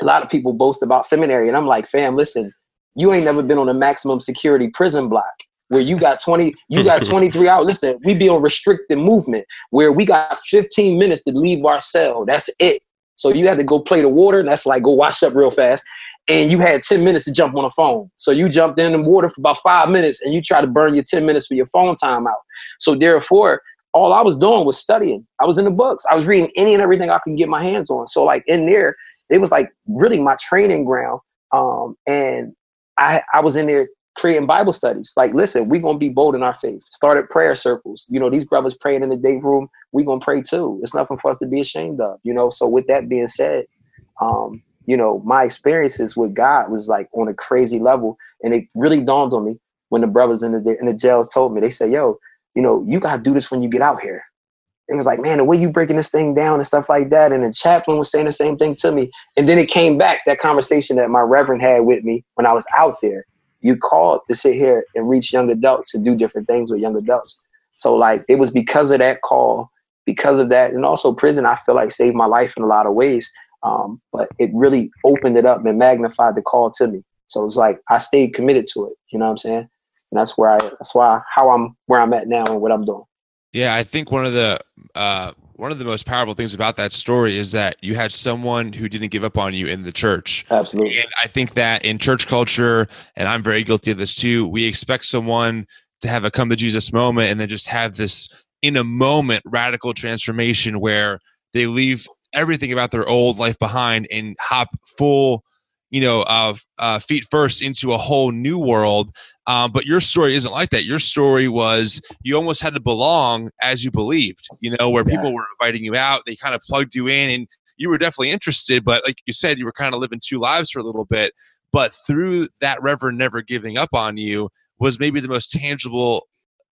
S5: a lot of people boast about seminary, and I'm like, fam, listen, you ain't never been on a maximum security prison block where you got 20, you got (laughs) 23 hours. Listen, we be on restricted movement where we got 15 minutes to leave our cell. That's it. So you had to go play the water, and that's like go wash up real fast. And you had 10 minutes to jump on a phone. So you jumped in the water for about five minutes and you try to burn your 10 minutes for your phone time out. So therefore, all I was doing was studying. I was in the books. I was reading any and everything I could get my hands on. So like in there, it was like really my training ground. Um, and I, I was in there creating Bible studies. Like, listen, we're gonna be bold in our faith. Started prayer circles. You know, these brothers praying in the day room, we gonna pray too. It's nothing for us to be ashamed of, you know. So with that being said, um, you know, my experiences with God was like on a crazy level. And it really dawned on me when the brothers in the in the jails told me, they said, yo, you know, you gotta do this when you get out here it was like, man, the way you breaking this thing down and stuff like that. And the chaplain was saying the same thing to me. And then it came back, that conversation that my reverend had with me when I was out there. You called to sit here and reach young adults to do different things with young adults. So like it was because of that call, because of that, and also prison, I feel like saved my life in a lot of ways. Um, but it really opened it up and magnified the call to me. So it's like I stayed committed to it. You know what I'm saying? And that's where I that's why how I'm where I'm at now and what I'm doing.
S1: Yeah, I think one of the uh, one of the most powerful things about that story is that you had someone who didn't give up on you in the church.
S5: Absolutely.
S1: And I think that in church culture, and I'm very guilty of this too, we expect someone to have a come to Jesus moment and then just have this in a moment radical transformation where they leave everything about their old life behind and hop full you know, uh, uh, feet first into a whole new world. Um, but your story isn't like that. Your story was you almost had to belong as you believed, you know, where people were inviting you out, they kind of plugged you in and you were definitely interested. But like you said, you were kind of living two lives for a little bit. But through that Reverend never giving up on you was maybe the most tangible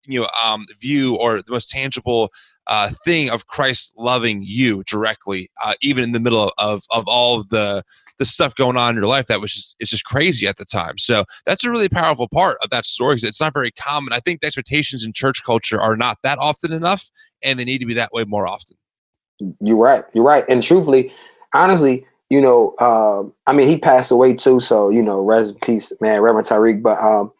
S1: you know um, view or the most tangible uh, thing of Christ loving you directly, uh, even in the middle of, of, all the the stuff going on in your life that was just it's just crazy at the time. So that's a really powerful part of that story because it's not very common. I think the expectations in church culture are not that often enough, and they need to be that way more often.
S5: You're right. You're right. And truthfully, honestly, you know, um, I mean, he passed away too, so you know, rest in peace, man, Reverend Tariq. But um,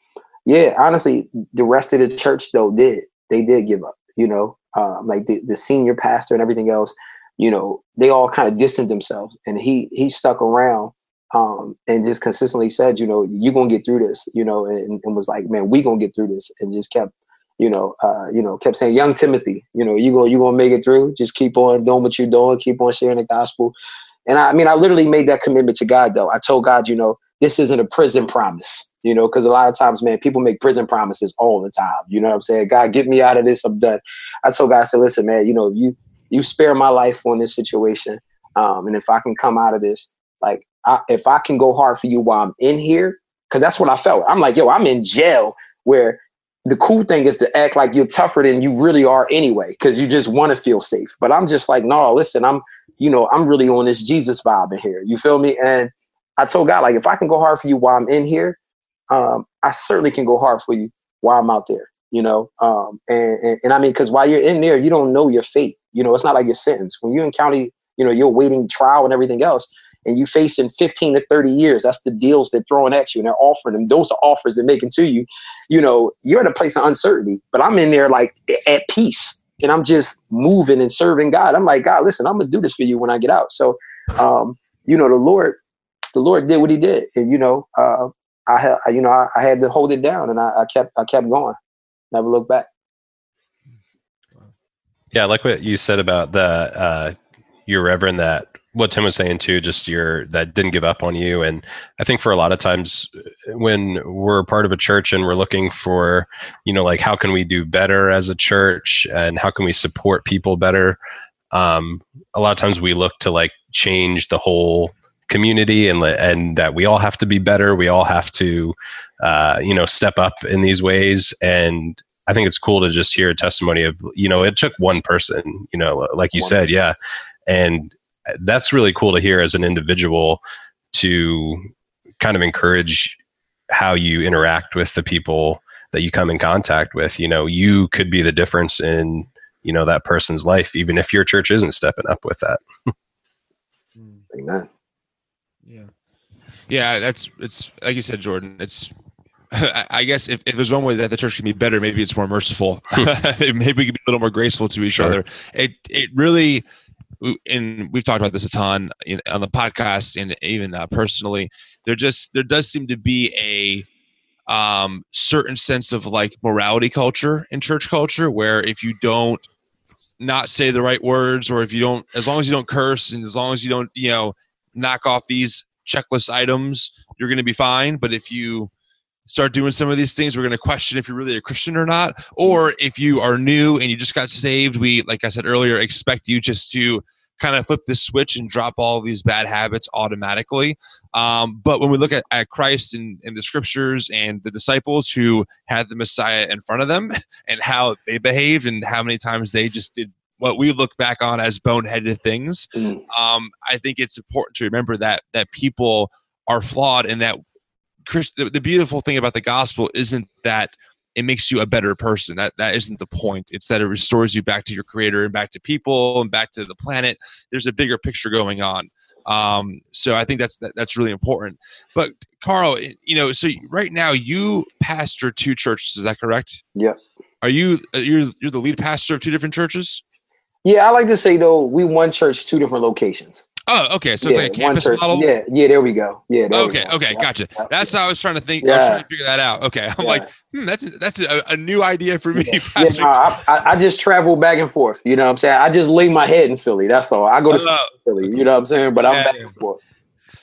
S5: yeah, honestly, the rest of the church though did they did give up. You know, um, like the, the senior pastor and everything else you know, they all kind of distanced themselves. And he he stuck around um, and just consistently said, you know, you're gonna get through this, you know, and, and was like, man, we gonna get through this, and just kept, you know, uh, you know, kept saying, young Timothy, you know, you go, you gonna make it through. Just keep on doing what you're doing, keep on sharing the gospel. And I, I mean, I literally made that commitment to God, though. I told God, you know, this isn't a prison promise, you know, because a lot of times, man, people make prison promises all the time. You know what I'm saying? God, get me out of this. I'm done. I told God, I said, listen, man, you know, you you spare my life on this situation. Um, and if I can come out of this, like I, if I can go hard for you while I'm in here, because that's what I felt. I'm like, yo, I'm in jail where the cool thing is to act like you're tougher than you really are anyway, because you just want to feel safe. But I'm just like, no, listen, I'm, you know, I'm really on this Jesus vibe in here. You feel me? And I told God, like, if I can go hard for you while I'm in here, um, I certainly can go hard for you while I'm out there. You know, um, and, and, and I mean, because while you're in there, you don't know your fate. You know, it's not like your sentence. When you're in county, you know, you're waiting trial and everything else, and you face in 15 to 30 years. That's the deals they're throwing at you and they're offering them. Those are offers they're making to you. You know, you're in a place of uncertainty, but I'm in there like at peace and I'm just moving and serving God. I'm like, God, listen, I'm gonna do this for you when I get out. So, um, you know, the Lord, the Lord did what He did, and you know, uh, I you know, I, I, had to hold it down, and I, I kept, I kept going, never looked back.
S3: Yeah, I like what you said about the uh, your reverend that what Tim was saying too, just your that didn't give up on you. And I think for a lot of times when we're part of a church and we're looking for, you know, like how can we do better as a church and how can we support people better? Um, a lot of times we look to like change the whole community and and that we all have to be better. We all have to, uh, you know, step up in these ways. And I think it's cool to just hear a testimony of, you know, it took one person, you know, like you one said, person. yeah. And that's really cool to hear as an individual to kind of encourage how you interact with the people that you come in contact with. You know, you could be the difference in, you know, that person's life, even if your church isn't stepping up with that. (laughs)
S5: Amen.
S1: Yeah. Yeah, that's it's like you said, Jordan. It's (laughs) I guess if, if there's one way that the church can be better, maybe it's more merciful. (laughs) maybe we can be a little more graceful to each sure. other. It it really, and we've talked about this a ton in, on the podcast and even uh, personally. There just there does seem to be a um, certain sense of like morality culture in church culture, where if you don't not say the right words, or if you don't, as long as you don't curse, and as long as you don't, you know, knock off these checklist items, you're going to be fine. But if you start doing some of these things, we're going to question if you're really a Christian or not. Or if you are new and you just got saved, we, like I said earlier, expect you just to kind of flip this switch and drop all these bad habits automatically. Um, but when we look at, at Christ in, in the scriptures and the disciples who had the Messiah in front of them (laughs) and how they behaved and how many times they just did what we look back on as boneheaded things, mm. um, I think it's important to remember that that people are flawed and that Chris, the, the beautiful thing about the gospel isn't that it makes you a better person. That that isn't the point. It's that it restores you back to your creator and back to people and back to the planet. There's a bigger picture going on. Um, so I think that's that, that's really important. But Carl, you know, so right now you pastor two churches. Is that correct?
S5: Yeah.
S1: Are you uh, you're you're the lead pastor of two different churches?
S5: Yeah, I like to say though we one church, two different locations.
S1: Oh, okay. So yeah, it's like a campus model.
S5: Yeah, yeah. There we go. Yeah.
S1: okay.
S5: Go.
S1: Okay. Gotcha. That's how I was trying to think. Yeah. I was trying to figure that out. Okay. I'm like, hmm, that's that's a, a, new idea for me.
S5: Yeah. (laughs) no, I, I, just travel back and forth. You know what I'm saying? I just lay my head in Philly. That's all. I go to uh, Philly. You know what I'm saying? But I'm back and forth.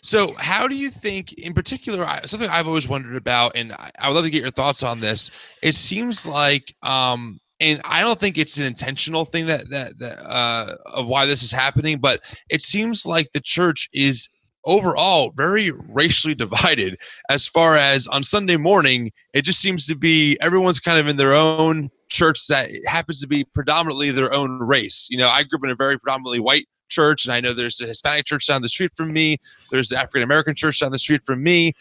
S1: So, how do you think, in particular, something I've always wondered about, and I would love to get your thoughts on this. It seems like, um, and I don't think it's an intentional thing that that, that uh, of why this is happening, but it seems like the church is overall very racially divided. As far as on Sunday morning, it just seems to be everyone's kind of in their own church that happens to be predominantly their own race. You know, I grew up in a very predominantly white church, and I know there's a Hispanic church down the street from me. There's the African American church down the street from me.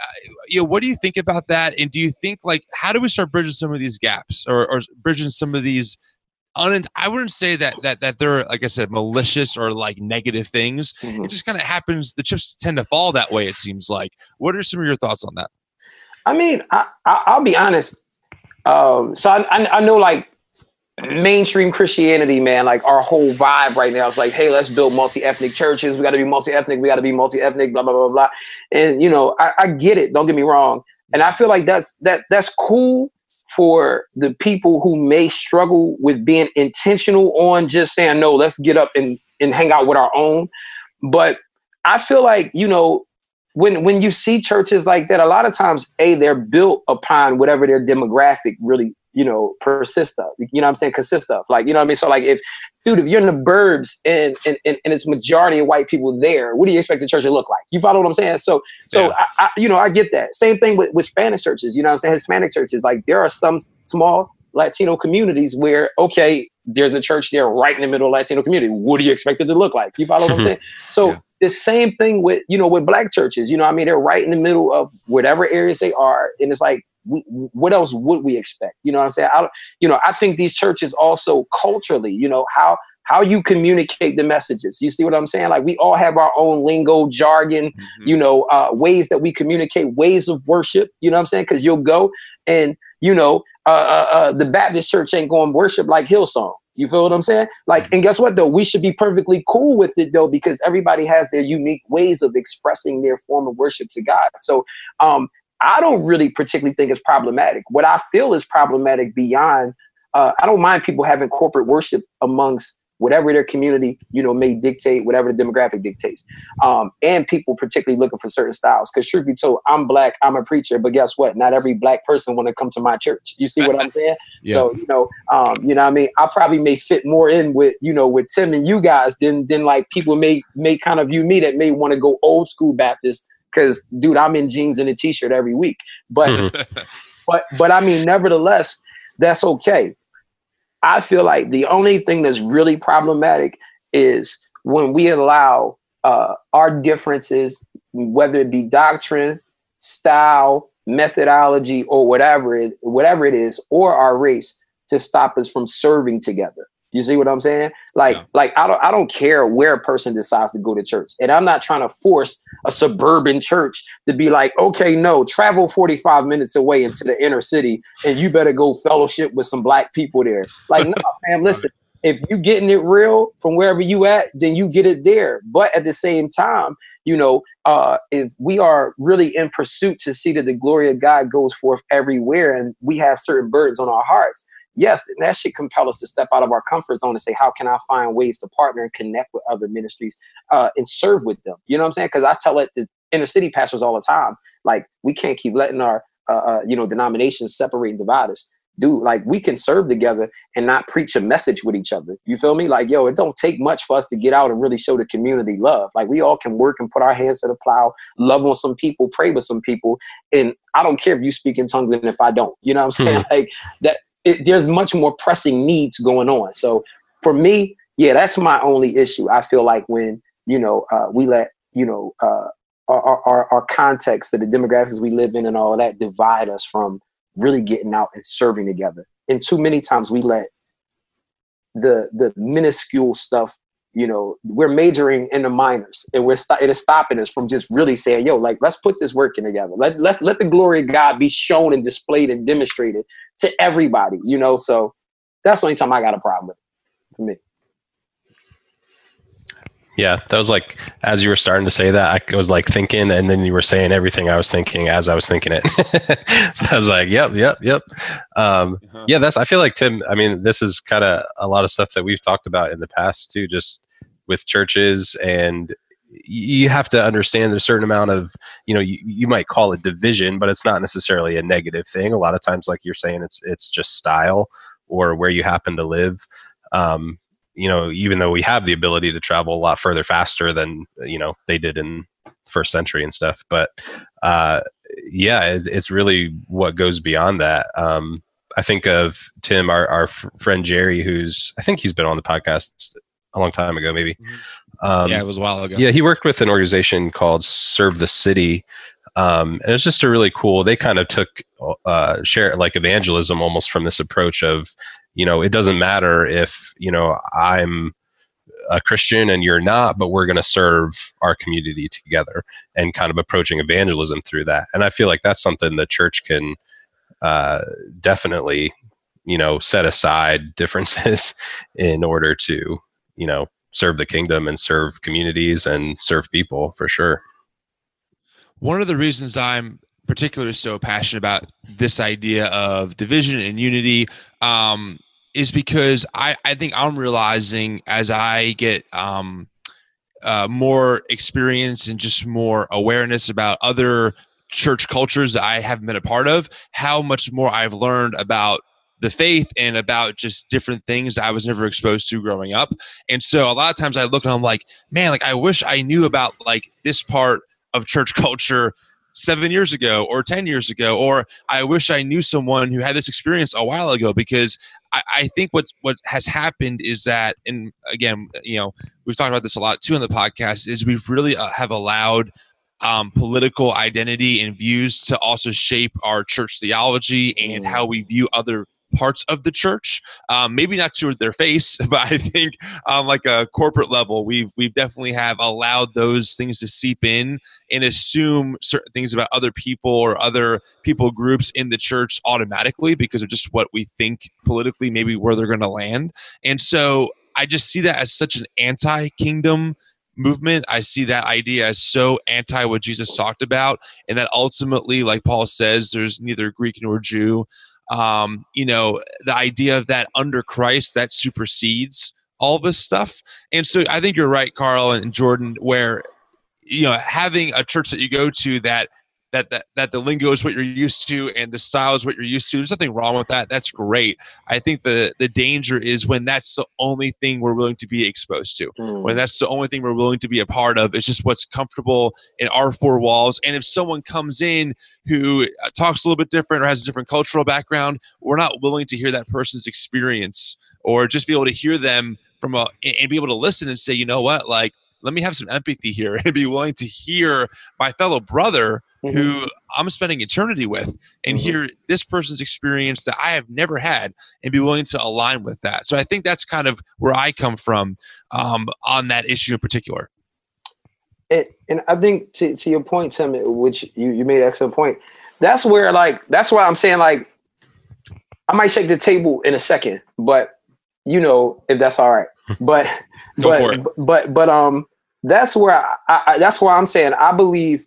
S1: Uh, you know, what do you think about that? And do you think like how do we start bridging some of these gaps or, or bridging some of these? Un- I wouldn't say that that that they're like I said malicious or like negative things. Mm-hmm. It just kind of happens. The chips tend to fall that way. It seems like. What are some of your thoughts on that?
S5: I mean, I, I will be honest. Um, so I, I, I know like mainstream Christianity, man, like our whole vibe right now is like, hey, let's build multi-ethnic churches. We got to be multi-ethnic. We got to be multi-ethnic. Blah blah blah blah. And you know, I, I, get it. Don't get me wrong. And I feel like that's that that's cool for the people who may struggle with being intentional on just saying no. Let's get up and and hang out with our own. But I feel like you know. When, when you see churches like that, a lot of times, A, they're built upon whatever their demographic really you know, persist of, you know what I'm saying, consist of. Like, you know what I mean? So like if dude, if you're in the burbs and, and and, and it's majority of white people there, what do you expect the church to look like? You follow what I'm saying? So so yeah. I, I, you know, I get that. Same thing with, with Spanish churches, you know what I'm saying? Hispanic churches. Like there are some small Latino communities where, okay, there's a church there right in the middle of Latino community. What do you expect it to look like? You follow what I'm (laughs) saying? So yeah. the same thing with, you know, with black churches, you know, I mean, they're right in the middle of whatever areas they are. And it's like, we, what else would we expect? You know what I'm saying? I, you know, I think these churches also culturally, you know, how how you communicate the messages. You see what I'm saying? Like we all have our own lingo, jargon, mm-hmm. you know, uh, ways that we communicate, ways of worship. You know what I'm saying? Because you'll go and you know, uh, uh, uh, the Baptist church ain't going worship like Hillsong. You feel what I'm saying? Like, mm-hmm. and guess what though? We should be perfectly cool with it though, because everybody has their unique ways of expressing their form of worship to God. So, um, I don't really particularly think it's problematic. What I feel is problematic beyond, uh, I don't mind people having corporate worship amongst whatever their community, you know, may dictate, whatever the demographic dictates. Um, and people particularly looking for certain styles. Because truth be told, I'm black, I'm a preacher, but guess what? Not every black person want to come to my church. You see what I'm saying? (laughs) yeah. So, you know, um, you know I mean? I probably may fit more in with, you know, with Tim and you guys than than like people may may kind of view me that may want to go old school Baptist because dude, I'm in jeans and a t-shirt every week. But mm-hmm. (laughs) but but I mean, nevertheless, that's okay. I feel like the only thing that's really problematic is when we allow uh, our differences, whether it be doctrine, style, methodology, or whatever it whatever it is, or our race, to stop us from serving together. You see what I'm saying? Like, yeah. like I don't I don't care where a person decides to go to church. And I'm not trying to force a suburban church to be like, okay, no, travel 45 minutes away into the inner city and you better go fellowship with some black people there. Like, no, (laughs) man, listen, if you getting it real from wherever you at, then you get it there. But at the same time, you know, uh, if we are really in pursuit to see that the glory of God goes forth everywhere and we have certain burdens on our hearts, yes, that should compel us to step out of our comfort zone and say, how can I find ways to partner and connect with other ministries uh, and serve with them? You know what I'm saying? Because I tell it the inner city pastors all the time, like we can't keep letting our uh, uh, you know denominations separate and divide us. Dude, like we can serve together and not preach a message with each other. You feel me? Like, yo, it don't take much for us to get out and really show the community love. Like we all can work and put our hands to the plow, love on some people, pray with some people. And I don't care if you speak in tongues and if I don't. You know what I'm saying? Mm-hmm. (laughs) Like that it, there's much more pressing needs going on. So for me, yeah, that's my only issue. I feel like when you know uh, we let you know uh, our, our our context, the demographics we live in, and all that divide us from really getting out and serving together. And too many times we let the the minuscule stuff you know we're majoring in the minors and we're st- it is stopping us from just really saying yo like let's put this working together let, let's let the glory of god be shown and displayed and demonstrated to everybody you know so that's the only time i got a problem with it for me
S3: yeah, that was like as you were starting to say that, I was like thinking, and then you were saying everything I was thinking as I was thinking it. (laughs) so I was like, "Yep, yep, yep." Um, uh-huh. Yeah, that's. I feel like Tim. I mean, this is kind of a lot of stuff that we've talked about in the past too, just with churches and you have to understand there's a certain amount of you know you, you might call it division but it's not necessarily a negative thing. A lot of times like you're saying it's it's just style or where you happen to live. Um, you know even though we have the ability to travel a lot further faster than you know they did in first century and stuff but uh, yeah it, it's really what goes beyond that. Um, i think of tim our, our friend jerry who's i think he's been on the podcast a long time ago maybe. Mm-hmm.
S1: Um, yeah, it was a while ago.
S3: Yeah, he worked with an organization called Serve the City. Um, and it's just a really cool. They kind of took uh, share like evangelism almost from this approach of, you know, it doesn't matter if you know I'm a Christian and you're not, but we're going to serve our community together and kind of approaching evangelism through that. And I feel like that's something the church can uh, definitely, you know, set aside (laughs) differences in order to, you know, serve the kingdom and serve communities and serve people for sure.
S1: One of the reasons I'm particularly so passionate about this idea of division and unity um, is because I, I think I'm realizing as I get um, uh, more experience and just more awareness about other church cultures that I haven't been a part of, how much more I've learned about the faith and about just different things I was never exposed to growing up. And so a lot of times I look and I'm like, man, like I wish I knew about like this part of church (laughs) culture seven years ago or 10 years ago, or I wish I knew someone who had this experience a while ago because I, I think what's, what has happened is that, and again, you know, we've talked about this a lot too in the podcast, is we've really uh, have allowed um, political identity and views to also shape our church theology and mm. how we view other parts of the church. Um, maybe not to their face, (laughs) but I think um, like a corporate level, we've we've definitely have allowed those things to seep in and assume certain things about other people or other people groups in the church automatically because of just what we think politically, maybe where they're going to land. And so I just see that as such an anti-kingdom movement. I see that idea as so anti what Jesus talked about, and that ultimately, like Paul says, there's neither Greek nor Jew um, you know, the idea of that under Christ that supersedes all this stuff. And so I think you're right, Carl and Jordan, where you know having a church that you go to that that, that that the lingo is what you're used to and the style is what you're used to. There's nothing wrong with that. That's great. I think the the danger is when that's the only thing we're willing to be exposed to. Mm. When that's the only thing we're willing to be a part of. It's just what's comfortable in our four walls. And if someone comes in who uh, talks a little bit different or has a different cultural background, we're not willing to hear that person's experience or just be able to hear them from a and be able to listen and say, you know what, like let me have some empathy here (laughs) and be willing to hear my fellow brother mm-hmm. who I'm spending eternity with and mm-hmm. hear this person's experience that I have never had and be willing to align with that. So I think that's kind of where I come from um, on that issue in particular.
S5: And, and I think to, to your point, Tim, which you, you made an excellent point, that's where like, that's why I'm saying like, I might shake the table in a second, but you know, if that's all right, but, (laughs) but, but, but, um, that's where I, I, that's why I'm saying I believe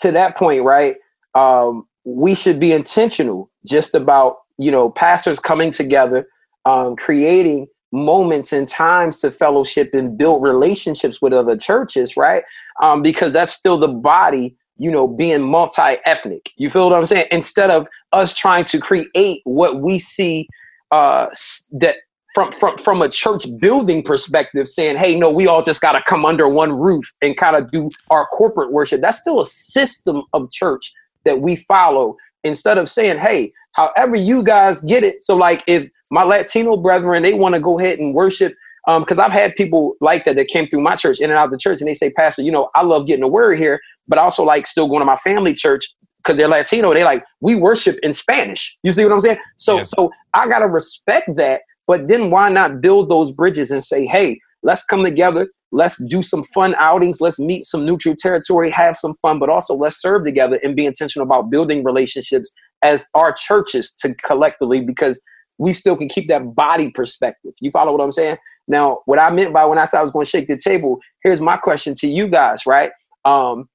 S5: to that point, right? Um, we should be intentional just about you know pastors coming together, um, creating moments and times to fellowship and build relationships with other churches, right? Um, because that's still the body, you know, being multi-ethnic. You feel what I'm saying? Instead of us trying to create what we see uh, that from from from a church building perspective saying hey no we all just got to come under one roof and kind of do our corporate worship that's still a system of church that we follow instead of saying hey however you guys get it so like if my latino brethren they want to go ahead and worship because um, I've had people like that that came through my church in and out of the church, and they say, Pastor, you know, I love getting a word here, but I also like still going to my family church because they're Latino. They like we worship in Spanish. You see what I'm saying? So, yeah. so I gotta respect that but then why not build those bridges and say, hey, let's come together. Let's do some fun outings. Let's meet some neutral territory, have some fun, but also let's serve together and be intentional about building relationships as our churches to collectively because we still can keep that body perspective. You follow what I'm saying? Now, what I meant by when I said I was going to shake the table, here's my question to you guys, right? Um,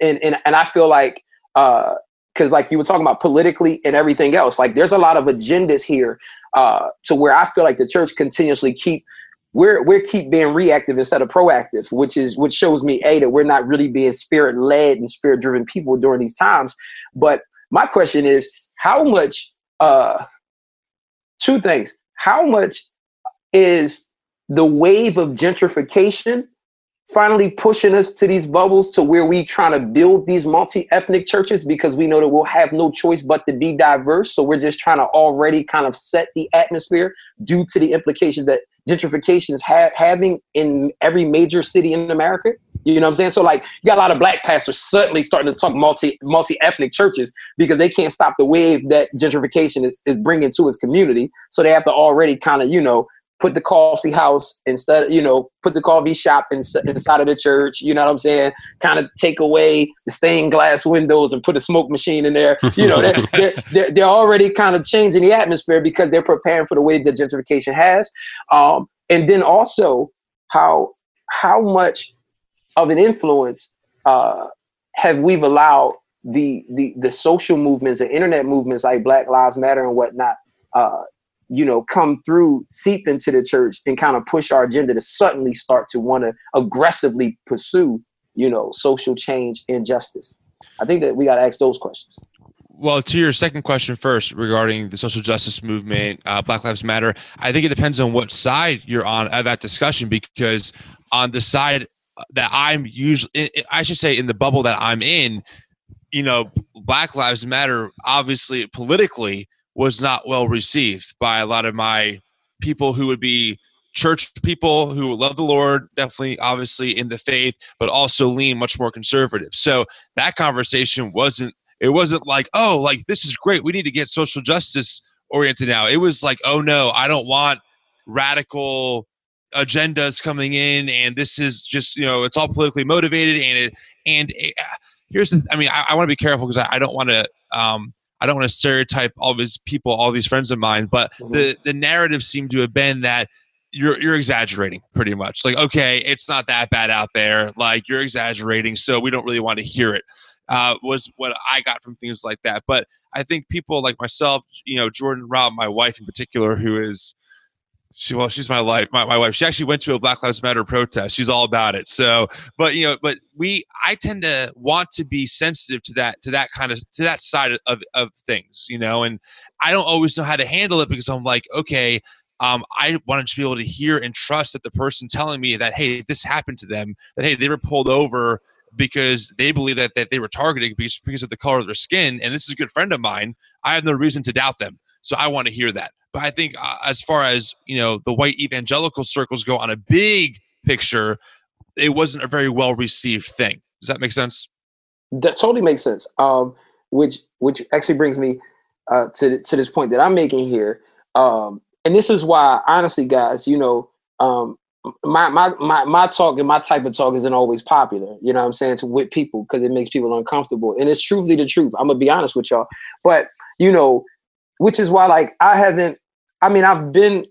S5: and and and I feel like uh, because like you were talking about politically and everything else, like there's a lot of agendas here uh, to where I feel like the church continuously keep we're we're keep being reactive instead of proactive, which is which shows me a that we're not really being spirit led and spirit driven people during these times. But my question is, how much? Uh, two things. How much is the wave of gentrification finally pushing us to these bubbles to where we trying to build these multi-ethnic churches because we know that we'll have no choice but to be diverse. So we're just trying to already kind of set the atmosphere due to the implications that gentrification is ha- having in every major city in america. You know what i'm saying? So like you got a lot of black pastors suddenly starting to talk multi multi-ethnic churches because they can't stop the wave that gentrification is, is bringing to his community. So they have to already kind of you know put the coffee house instead, you know, put the coffee shop in, inside of the church. You know what I'm saying? Kind of take away the stained glass windows and put a smoke machine in there. You know, they're, (laughs) they're, they're, they're, already kind of changing the atmosphere because they're preparing for the way that gentrification has. Um, and then also how how much of an influence uh, have we've allowed the, the the social movements and internet movements like Black Lives Matter and whatnot uh, you know, come through, seep into the church and kind of push our agenda to suddenly start to want to aggressively pursue, you know, social change and justice? I think that we got to ask those questions.
S1: Well, to your second question first regarding the social justice movement, uh, Black Lives Matter, I think it depends on what side you're on of that discussion because on the side that I'm usually, I should say, in the bubble that I'm in, you know, Black Lives Matter, obviously politically, was not well received by a lot of my people who would be church people who love the Lord, definitely, obviously in the faith, but also lean much more conservative. So that conversation wasn't, it wasn't like, oh, like this is great. We need to get social justice oriented now. It was like, oh no, I don't want radical agendas coming in and this is just you know it's all politically motivated and it and it, here's the i mean i, I want to be careful because I, I, don't want to um I don't want to stereotype all these people, all these friends of mine, but mm-hmm. the the narrative seemed to have been that you're you're exaggerating pretty much. Like, okay, it's not that bad out there. Like you're exaggerating, so we don't really want to hear it. Uh, was what I got from things like that. But I think people like myself, you know, Jordan Rob, my wife in particular, who is she well she's my life my, my wife she actually went to a black lives matter protest she's all about it so but you know but we i tend to want to be sensitive to that to that kind of to that side of of things you know and i don't always know how to handle it because i'm like okay um, I wanted to be able to hear and trust that the person telling me that, hey, this happened to them, that, hey, they were pulled over because they believe that, that they were targeted because, because of the color of their skin. And this is a good friend of mine. I have no reason to doubt them. So I want to hear that. But I think uh, as far as you know, the white evangelical circles go on a big picture, it wasn't a very well received thing. Does that make sense?
S5: That totally makes sense. Um, which which actually brings me uh, to to this point that I'm making here. Um, and this is why, honestly, guys, you know, um, my, my my my talk and my type of talk isn't always popular. You know what I'm saying to with people because it makes people uncomfortable. And it's truly the truth. I'm gonna be honest with y'all. But you know, which is why like I haven't I mean, I've been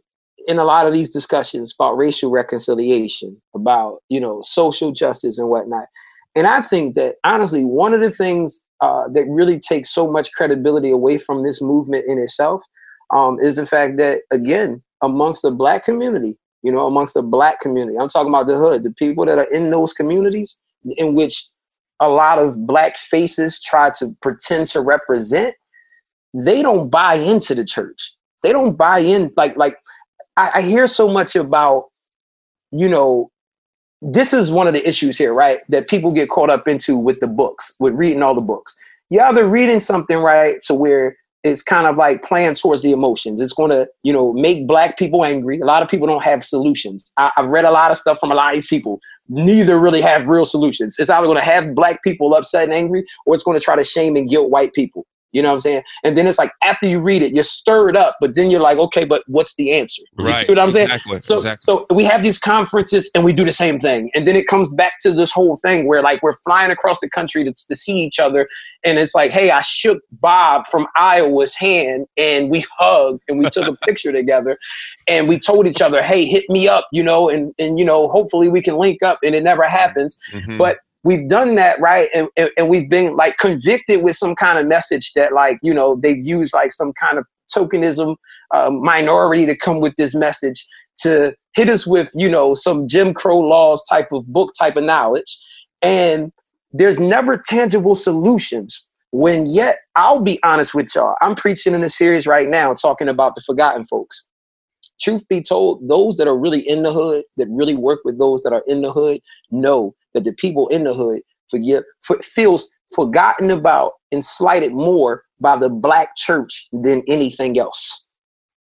S5: in a lot of these discussions about racial reconciliation, about you know social justice and whatnot. And I think that honestly, one of the things uh, that really takes so much credibility away from this movement in itself um, is the fact that again, amongst the black community, you know, amongst the black community, I'm talking about the hood, the people that are in those communities in which a lot of black faces try to pretend to represent, they don't buy into the church they don't buy in like like I, I hear so much about you know this is one of the issues here right that people get caught up into with the books with reading all the books you're either reading something right to where it's kind of like playing towards the emotions. It's going to, you know, make black people angry. A lot of people don't have solutions. I, have read a lot of stuff from a lot of these people. Neither really have real solutions. It's either going to have black people upset and angry, or it's going to try to shame and guilt white people. You know what I'm saying? And then it's like after you read it, you're stirred up, but then you're like, okay, but what's the answer? You
S1: right.
S5: see what I'm
S1: exactly.
S5: saying? So,
S1: exactly.
S5: so we have these conferences and we do the same thing. And then it comes back to this whole thing where like we're flying across the country to, to see each other. And it's like, hey, I shook Bob from Iowa's hand and we hugged and we took a (laughs) picture together and we told each other, hey, hit me up, you know, and, and you know, hopefully we can link up and it never happens. Mm-hmm. But we've done that right and, and, and, we've been like convicted with some kind of message that like you know they've used like some kind of tokenism uh, minority to come with this message to hit us with, you know, some Jim Crow laws type of book type of knowledge. And there's never tangible solutions. When yet, I'll be honest with y'all, I'm preaching in a series right now talking about the forgotten folks. Truth be told, those that are really in the hood, that really work with those that are in the hood, know that the people in the hood forget, feels forgotten about and slighted more by the black church than anything else.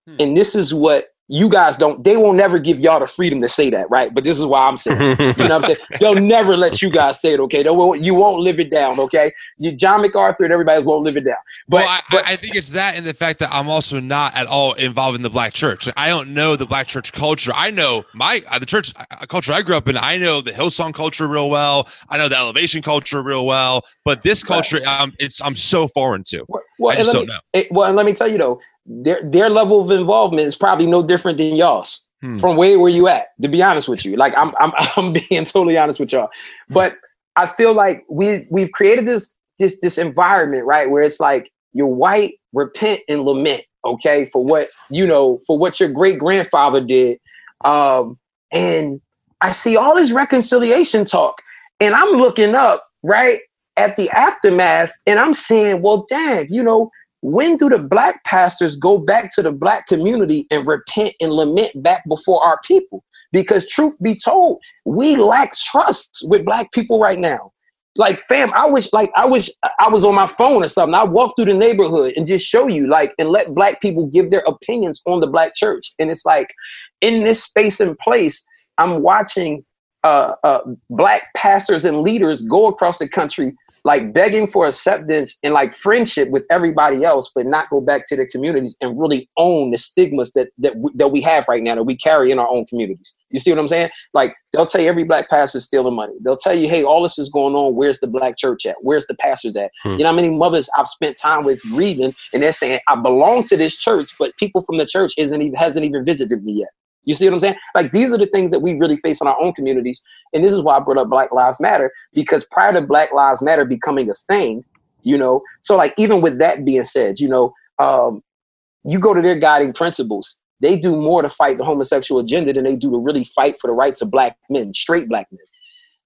S5: Hmm. And this is what you guys don't they won't never give y'all the freedom to say that right? But this is why i'm saying you know what i'm saying? (laughs) They'll never let you guys say it okay? They won't, you won't live it down okay? You john macarthur and everybody won't live it down.
S1: But, well, I, but I think it's that and the fact that i'm also not at all involved in the black church. I don't know the black church culture. I know my uh, the church uh, culture i grew up in i know the hillsong culture real well. I know the elevation culture real well. But this culture right. um, it's i'm so foreign to. Well, I just don't
S5: me, know. It, well, and let me tell you though, their their level of involvement is probably no different than y'all's hmm. from where where you at. To be honest with you, like I'm I'm (laughs) I'm being totally honest with y'all, but I feel like we we've created this this this environment right where it's like you're white, repent and lament, okay, for what you know for what your great grandfather did, um, and I see all this reconciliation talk, and I'm looking up right at the aftermath, and I'm saying, well, dang, you know when do the black pastors go back to the black community and repent and lament back before our people? Because truth be told, we lack trust with black people right now. Like, fam, I wish, like, I wish I was on my phone or something. I walk through the neighborhood and just show you, like, and let black people give their opinions on the black church. And it's like, in this space and place, I'm watching uh, uh, black pastors and leaders go across the country like begging for acceptance and like friendship with everybody else, but not go back to their communities and really own the stigmas that that we, that we have right now that we carry in our own communities. You see what I'm saying? Like they'll tell you every black pastor is stealing money. They'll tell you, hey, all this is going on. Where's the black church at? Where's the pastors at? Hmm. You know how many mothers I've spent time with reading, and they're saying I belong to this church, but people from the church isn't even hasn't even visited me yet. You see what I'm saying? Like these are the things that we really face in our own communities. And this is why I brought up Black Lives Matter, because prior to Black Lives Matter becoming a thing, you know, so like even with that being said, you know, um, you go to their guiding principles, they do more to fight the homosexual agenda than they do to really fight for the rights of black men, straight black men.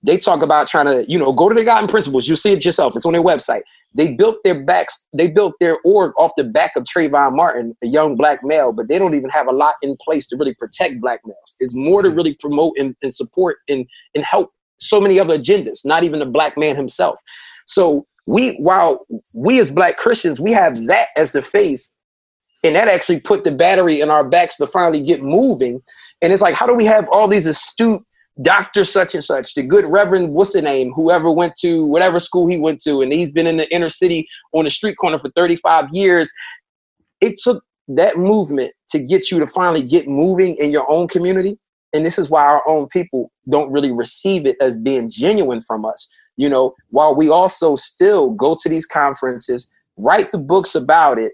S5: They talk about trying to, you know, go to their guiding principles. You'll see it yourself. It's on their website. They built their backs, they built their org off the back of Trayvon Martin, a young black male, but they don't even have a lot in place to really protect black males. It's more to mm-hmm. really promote and, and support and, and help so many other agendas, not even the black man himself. So we, while we as black Christians, we have that as the face, and that actually put the battery in our backs to finally get moving. And it's like, how do we have all these astute Dr. Such and Such, the good Reverend, what's the name, whoever went to whatever school he went to, and he's been in the inner city on the street corner for 35 years. It took that movement to get you to finally get moving in your own community. And this is why our own people don't really receive it as being genuine from us. You know, while we also still go to these conferences, write the books about it,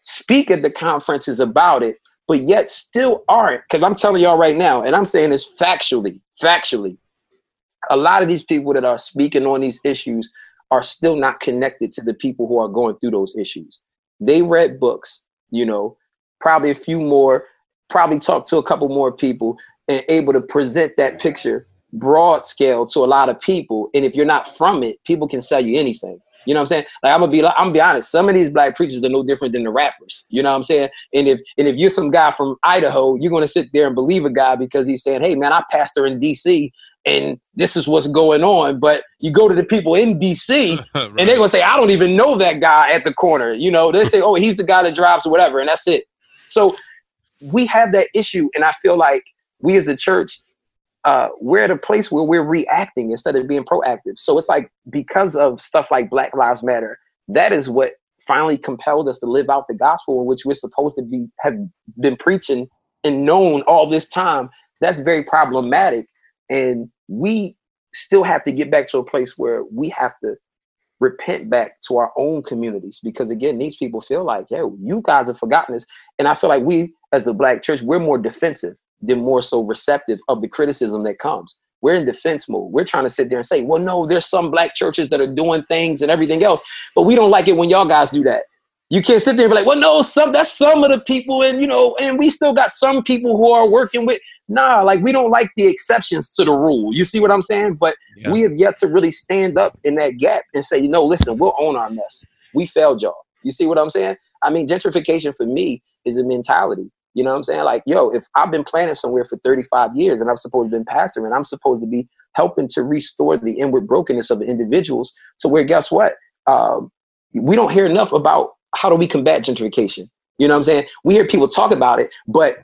S5: speak at the conferences about it, but yet still aren't. Because I'm telling y'all right now, and I'm saying this factually, factually, a lot of these people that are speaking on these issues are still not connected to the people who are going through those issues. They read books, you know, probably a few more, probably talked to a couple more people and able to present that picture broad scale to a lot of people. And if you're not from it, people can sell you anything. You know what I'm saying? Like I'm gonna be I'm gonna be honest. Some of these black preachers are no different than the rappers. You know what I'm saying? And if and if you're some guy from Idaho, you're gonna sit there and believe a guy because he's saying, "Hey man, I pastor in D.C. and this is what's going on." But you go to the people in D.C. (laughs) right. and they're gonna say, "I don't even know that guy at the corner." You know, they say, "Oh, he's the guy that drives or whatever," and that's it. So we have that issue, and I feel like we as the church uh, we're at a place where we're reacting instead of being proactive. So it's like because of stuff like Black Lives Matter, that is what finally compelled us to live out the gospel which we're supposed to be have been preaching and known all this time. That's very problematic, and we still have to get back to a place where we have to repent back to our own communities because again these people feel like yo you guys have forgotten this and i feel like we as the black church we're more defensive they're more so receptive of the criticism that comes. We're in defense mode. We're trying to sit there and say, well, no, there's some black churches that are doing things and everything else, but we don't like it when y'all guys do that. You can't sit there and be like, well, no, some that's some of the people, and you know, and we still got some people who are working with. Nah, like we don't like the exceptions to the rule. You see what I'm saying? But yeah. we have yet to really stand up in that gap and say, you know, listen, we'll own our mess. We failed y'all. You see what I'm saying? I mean, gentrification for me is a mentality. You know what I'm saying? Like, yo, if I've been planted somewhere for 35 years and I'm supposed to be pastor and I'm supposed to be helping to restore the inward brokenness of the individuals to where, guess what? Um, we don't hear enough about how do we combat gentrification? You know what I'm saying? We hear people talk about it, but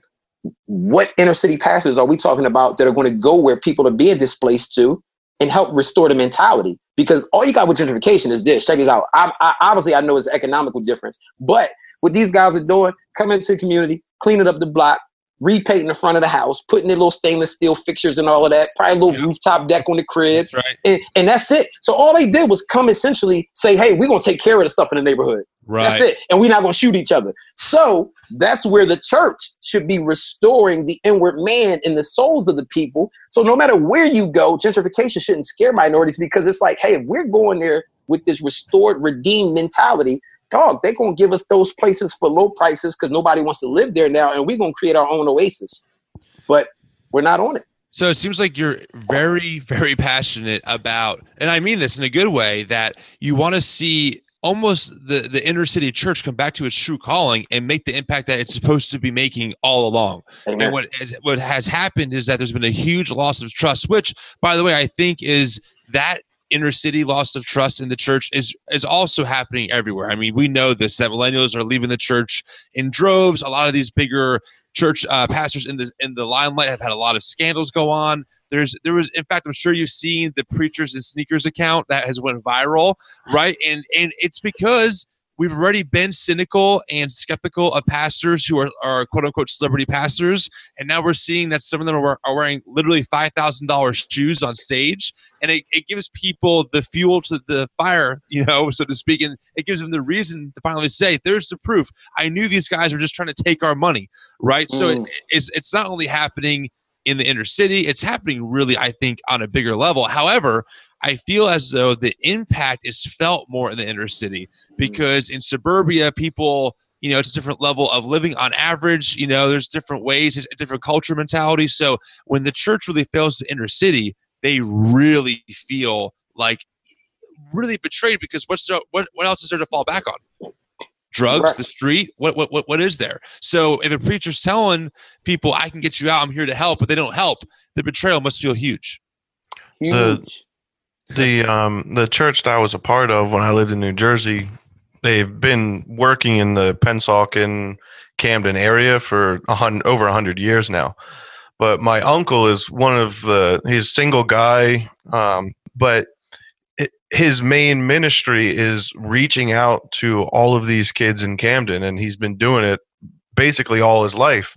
S5: what inner city pastors are we talking about that are going to go where people are being displaced to and help restore the mentality? Because all you got with gentrification is this. Check this out. I, I, obviously, I know it's economical difference, but what these guys are doing, coming into the community, cleaning up the block, repainting the front of the house, putting in little stainless steel fixtures and all of that, probably a little rooftop deck on the crib.
S1: That's right.
S5: And, and that's it. So all they did was come essentially say, hey, we're going to take care of the stuff in the neighborhood. Right. That's it. And we're not going to shoot each other. So that's where the church should be restoring the inward man in the souls of the people. So no matter where you go, gentrification shouldn't scare minorities because it's like, hey, if we're going there with this restored, redeemed mentality, dog, they're gonna give us those places for low prices because nobody wants to live there now, and we're gonna create our own oasis. But we're not on it.
S1: So it seems like you're very, very passionate about, and I mean this in a good way, that you want to see almost the the inner city church come back to its true calling and make the impact that it's supposed to be making all along. Amen. And what has, what has happened is that there's been a huge loss of trust, which, by the way, I think is that inner city loss of trust in the church is is also happening everywhere. I mean, we know this that millennials are leaving the church in droves. A lot of these bigger church uh, pastors in the in the limelight have had a lot of scandals go on. There's there was in fact I'm sure you've seen the preachers and sneakers account that has went viral, right? And and it's because we've already been cynical and skeptical of pastors who are, are quote unquote celebrity pastors. And now we're seeing that some of them are, are wearing literally $5,000 shoes on stage. And it, it gives people the fuel to the fire, you know, so to speak. And it gives them the reason to finally say, there's the proof. I knew these guys were just trying to take our money, right? Mm. So it, it's, it's not only happening in the inner city, it's happening really, I think, on a bigger level. However, I feel as though the impact is felt more in the inner city mm. because in suburbia, people, you know, it's a different level of living on average. You know, there's different ways, it's a different culture mentality. So when the church really fails the inner city, they really feel like really betrayed because what's there, what, what else is there to fall back on? Drugs, right. the street, what, what, what, what is there? So if a preacher's telling people, I can get you out, I'm here to help, but they don't help, the betrayal must feel huge.
S5: Huge
S4: the um the church that I was a part of when I lived in New Jersey, they've been working in the Pennsauken, Camden area for a hundred, over a hundred years now. But my uncle is one of the he's single guy, um, but his main ministry is reaching out to all of these kids in Camden, and he's been doing it basically all his life.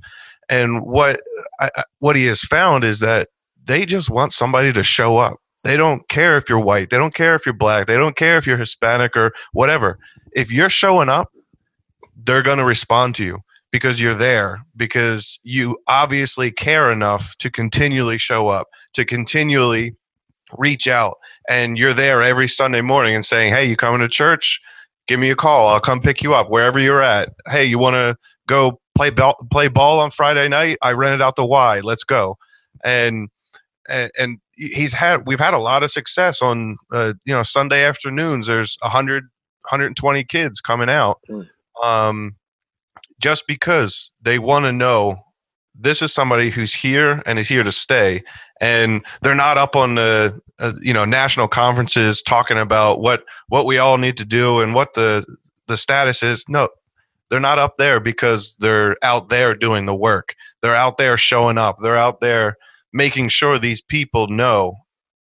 S4: And what I, what he has found is that they just want somebody to show up they don't care if you're white. They don't care if you're black. They don't care if you're Hispanic or whatever. If you're showing up, they're going to respond to you because you're there, because you obviously care enough to continually show up, to continually reach out. And you're there every Sunday morning and saying, Hey, you coming to church? Give me a call. I'll come pick you up wherever you're at. Hey, you want to go play ball, play ball on Friday night? I rented out the Y. Let's go. And, and, and he's had we've had a lot of success on uh, you know Sunday afternoons. There's 100 120 kids coming out, hmm. um, just because they want to know this is somebody who's here and is here to stay, and they're not up on the uh, you know national conferences talking about what what we all need to do and what the the status is. No, they're not up there because they're out there doing the work. They're out there showing up. They're out there making sure these people know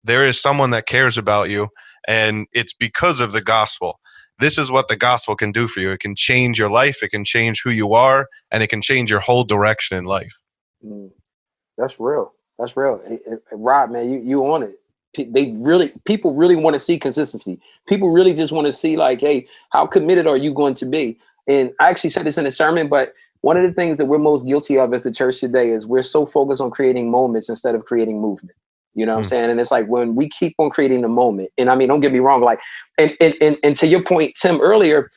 S4: there is someone that cares about you and it's because of the gospel. This is what the gospel can do for you. It can change your life it can change who you are and it can change your whole direction in life.
S5: Mm, that's real. That's real. Rob man you you on it. They really people really want to see consistency. People really just want to see like hey how committed are you going to be? And i actually said this in a sermon but one of the things that we're most guilty of as the church today is we're so focused on creating moments instead of creating movement. You know what mm. I'm saying? And it's like when we keep on creating the moment, and I mean, don't get me wrong, like, and, and, and, and to your point, Tim, earlier,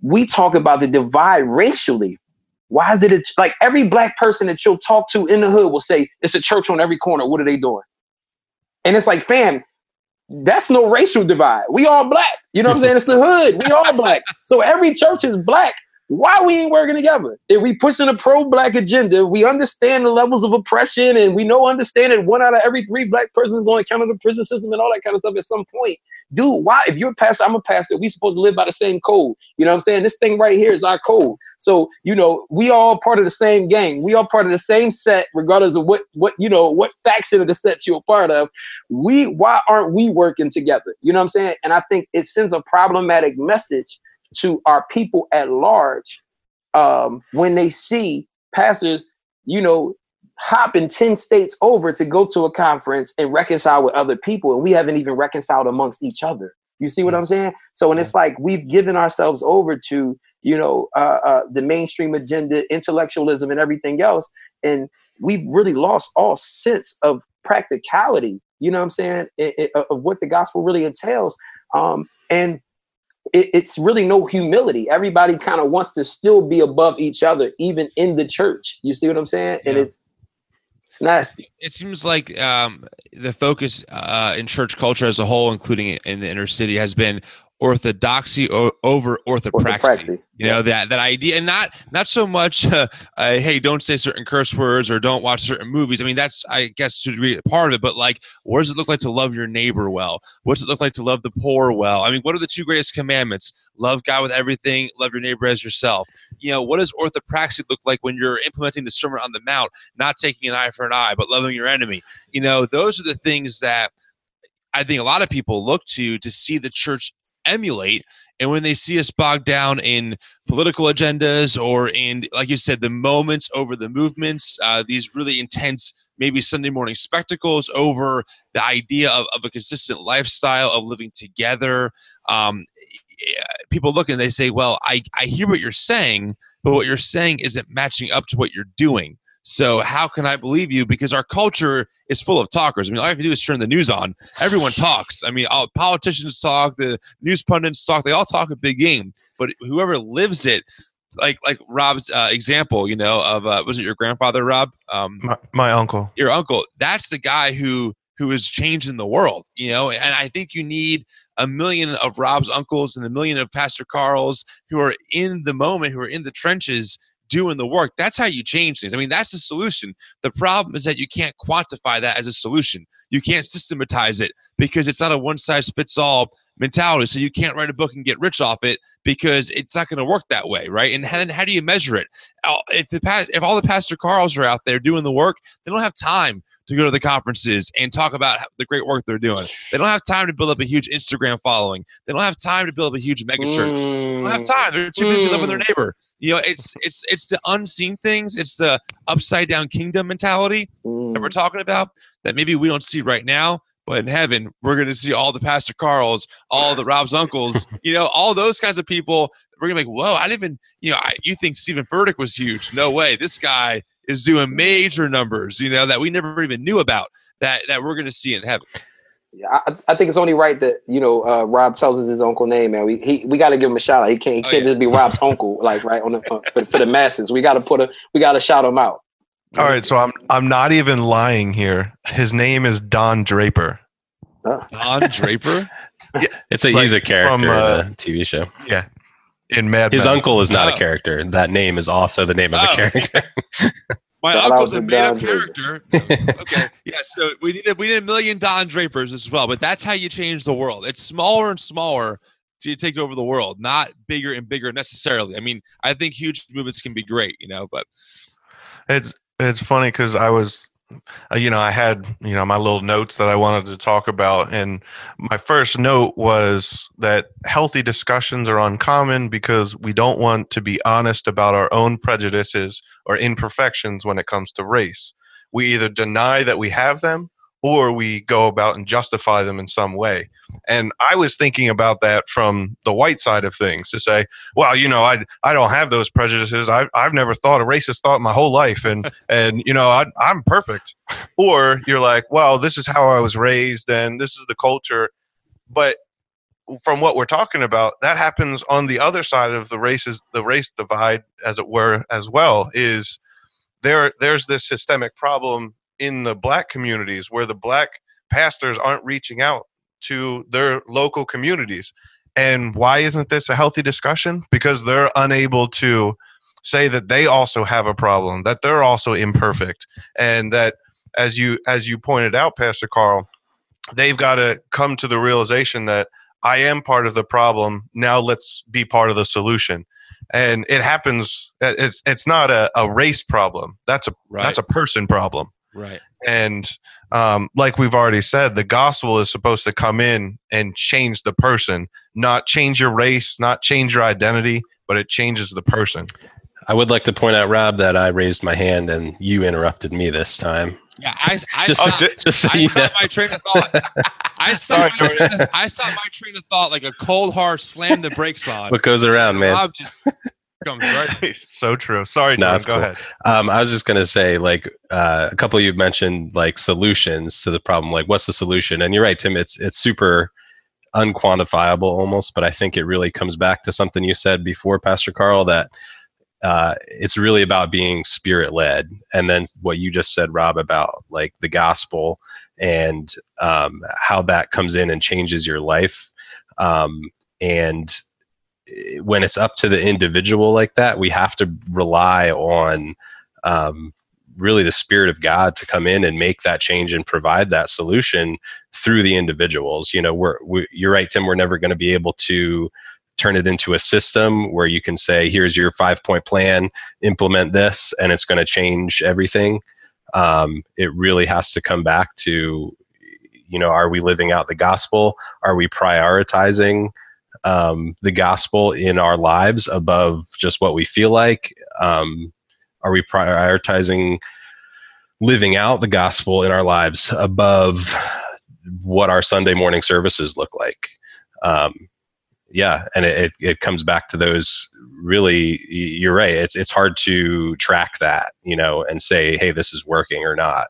S5: we talk about the divide racially. Why is it a, like every black person that you'll talk to in the hood will say it's a church on every corner. What are they doing? And it's like, fam, that's no racial divide. We all black. You know what I'm saying? It's the hood. We all black. So every church is black. Why we ain't working together? If we pushing a pro-black agenda, we understand the levels of oppression, and we know understand that one out of every three black persons going to come counter the prison system and all that kind of stuff at some point. Dude, why? If you're a pastor, I'm a pastor. We supposed to live by the same code. You know what I'm saying? This thing right here is our code. So you know, we all part of the same gang. We all part of the same set, regardless of what what you know what faction of the set you're a part of. We why aren't we working together? You know what I'm saying? And I think it sends a problematic message to our people at large um, when they see pastors, you know, hopping 10 states over to go to a conference and reconcile with other people. And we haven't even reconciled amongst each other. You see what I'm saying? So, and it's like we've given ourselves over to, you know, uh, uh, the mainstream agenda, intellectualism, and everything else. And we've really lost all sense of practicality, you know what I'm saying, it, it, of what the gospel really entails. Um, and it, it's really no humility. Everybody kind of wants to still be above each other, even in the church. You see what I'm saying? Yeah. And it's it's nasty.
S1: It seems like um, the focus uh, in church culture as a whole, including in the inner city, has been orthodoxy over orthopraxy. orthopraxy. You know that that idea, and not not so much. (laughs) Uh, uh, hey, don't say certain curse words or don't watch certain movies. I mean, that's I guess to be part of it. But like, what does it look like to love your neighbor well? What does it look like to love the poor well? I mean, what are the two greatest commandments? Love God with everything. Love your neighbor as yourself. You know, what does orthopraxy look like when you're implementing the Sermon on the Mount? Not taking an eye for an eye, but loving your enemy. You know, those are the things that I think a lot of people look to to see the church emulate. And when they see us bogged down in political agendas or in, like you said, the moments over the movements, uh, these really intense, maybe Sunday morning spectacles over the idea of, of a consistent lifestyle of living together, um, people look and they say, well, I, I hear what you're saying, but what you're saying isn't matching up to what you're doing. So how can I believe you? Because our culture is full of talkers. I mean, all you have to do is turn the news on. Everyone (laughs) talks. I mean, all politicians talk, the news pundits talk. They all talk a big game. But whoever lives it, like like Rob's uh, example, you know, of uh, was it your grandfather, Rob?
S4: Um, my, my uncle.
S1: Your uncle. That's the guy who who is changing the world. You know, and I think you need a million of Rob's uncles and a million of Pastor Carl's who are in the moment, who are in the trenches doing the work. That's how you change things. I mean, that's the solution. The problem is that you can't quantify that as a solution. You can't systematize it because it's not a one size fits all mentality. So you can't write a book and get rich off it because it's not going to work that way, right? And then how do you measure it? If the if all the Pastor Carls are out there doing the work, they don't have time to go to the conferences and talk about the great work they're doing. They don't have time to build up a huge Instagram following. They don't have time to build up a huge megachurch. Mm. They don't have time. They're too busy mm. living with their mm. neighbor you know it's it's it's the unseen things it's the upside down kingdom mentality mm. that we're mm. talking about that maybe we don't see right now but in heaven we're going to see all the pastor carls all the rob's uncles (laughs) you know all those kinds of people we're going to be like whoa i didn't even you know I, you think Steven Furtick was huge no way this guy is doing major numbers you know that we never even knew about that that we're going to see in heaven
S5: I, I, think it's only right that you know uh, Rob tells us his uncle name, man. We he, we got to give him a shout out. He can't he oh, can't yeah. just be Rob's (laughs) uncle, like right on the uh, for, for, the masses. We got to put a we got to shout him out.
S4: All right, so I'm I'm not even lying here. His name is Don Draper.
S1: Don Draper. (laughs)
S3: yeah, it's a like he's a character from, uh, in a TV show.
S4: Yeah, in Mad.
S3: His Men. uncle is not oh. a character. That name is also the name of oh. the character. (laughs)
S1: My Shout uncle's a made up character. (laughs) okay. Yeah. So we need a, we need a million Don Drapers as well. But that's how you change the world. It's smaller and smaller to take over the world, not bigger and bigger necessarily. I mean, I think huge movements can be great, you know, but
S4: it's it's funny because I was Uh, you know, I had, you know, my little notes that I wanted to talk about. And my first note was that healthy discussions are uncommon because we don't want to be honest about our own prejudices or imperfections when it comes to race. We either deny that we have them or we go about and justify them in some way. And I was thinking about that from the white side of things to say, well, you know, I I don't have those prejudices. I I've never thought a racist thought my whole life, and (laughs) and you know, I, I'm perfect. Or you're like, well, this is how I was raised, and this is the culture. But from what we're talking about, that happens on the other side of the races, the race divide, as it were, as well. Is there? There's this systemic problem in the black communities where the black pastors aren't reaching out to their local communities. And why isn't this a healthy discussion? Because they're unable to say that they also have a problem, that they're also imperfect, and that as you as you pointed out, Pastor Carl, they've got to come to the realization that I am part of the problem. Now let's be part of the solution. And it happens. It's it's not a, a race problem. That's a
S1: Right.
S4: that's a person problem.
S1: Right.
S4: And um, like we've already said, the gospel is supposed to come in and change the person, not change your race, not change your identity, but it changes the person.
S3: I would like to point out, Rob, that I raised my hand and you interrupted me this time.
S1: Yeah, I, I,
S3: Just,
S1: stopped,
S3: just so
S1: I
S3: you know.
S1: stopped my train of thought. (laughs) I
S4: Sorry,
S1: my train of, I stopped my train of thought like a cold hard slam the brakes on.
S3: What goes around, man?
S1: Rob just comes right. (laughs)
S4: so true. Sorry,
S3: No,
S4: Jordan, go
S3: cool.
S4: ahead.
S3: Um, I was just gonna say, like, uh, a couple of you mentioned like solutions to the problem. Like, what's the solution? And you're right, Tim. It's it's super unquantifiable almost, but I think it really comes back to something you said before, Pastor Carl, that uh, it's really about being spirit led. And then what you just said, Rob, about like the gospel and um, how that comes in and changes your life. Um, and when it's up to the individual like that, we have to rely on um, really the spirit of God to come in and make that change and provide that solution through the individuals. You know, we're we, you're right, Tim. We're never going to be able to turn it into a system where you can say, "Here's your five point plan. Implement this, and it's going to change everything." Um, it really has to come back to, you know, are we living out the gospel? Are we prioritizing? Um, the gospel in our lives above just what we feel like? Um, are we prioritizing living out the gospel in our lives above what our Sunday morning services look like? Um, yeah, and it, it, comes back to those really. You're right. It's it's hard to track that, you know, and say, hey, this is working or not,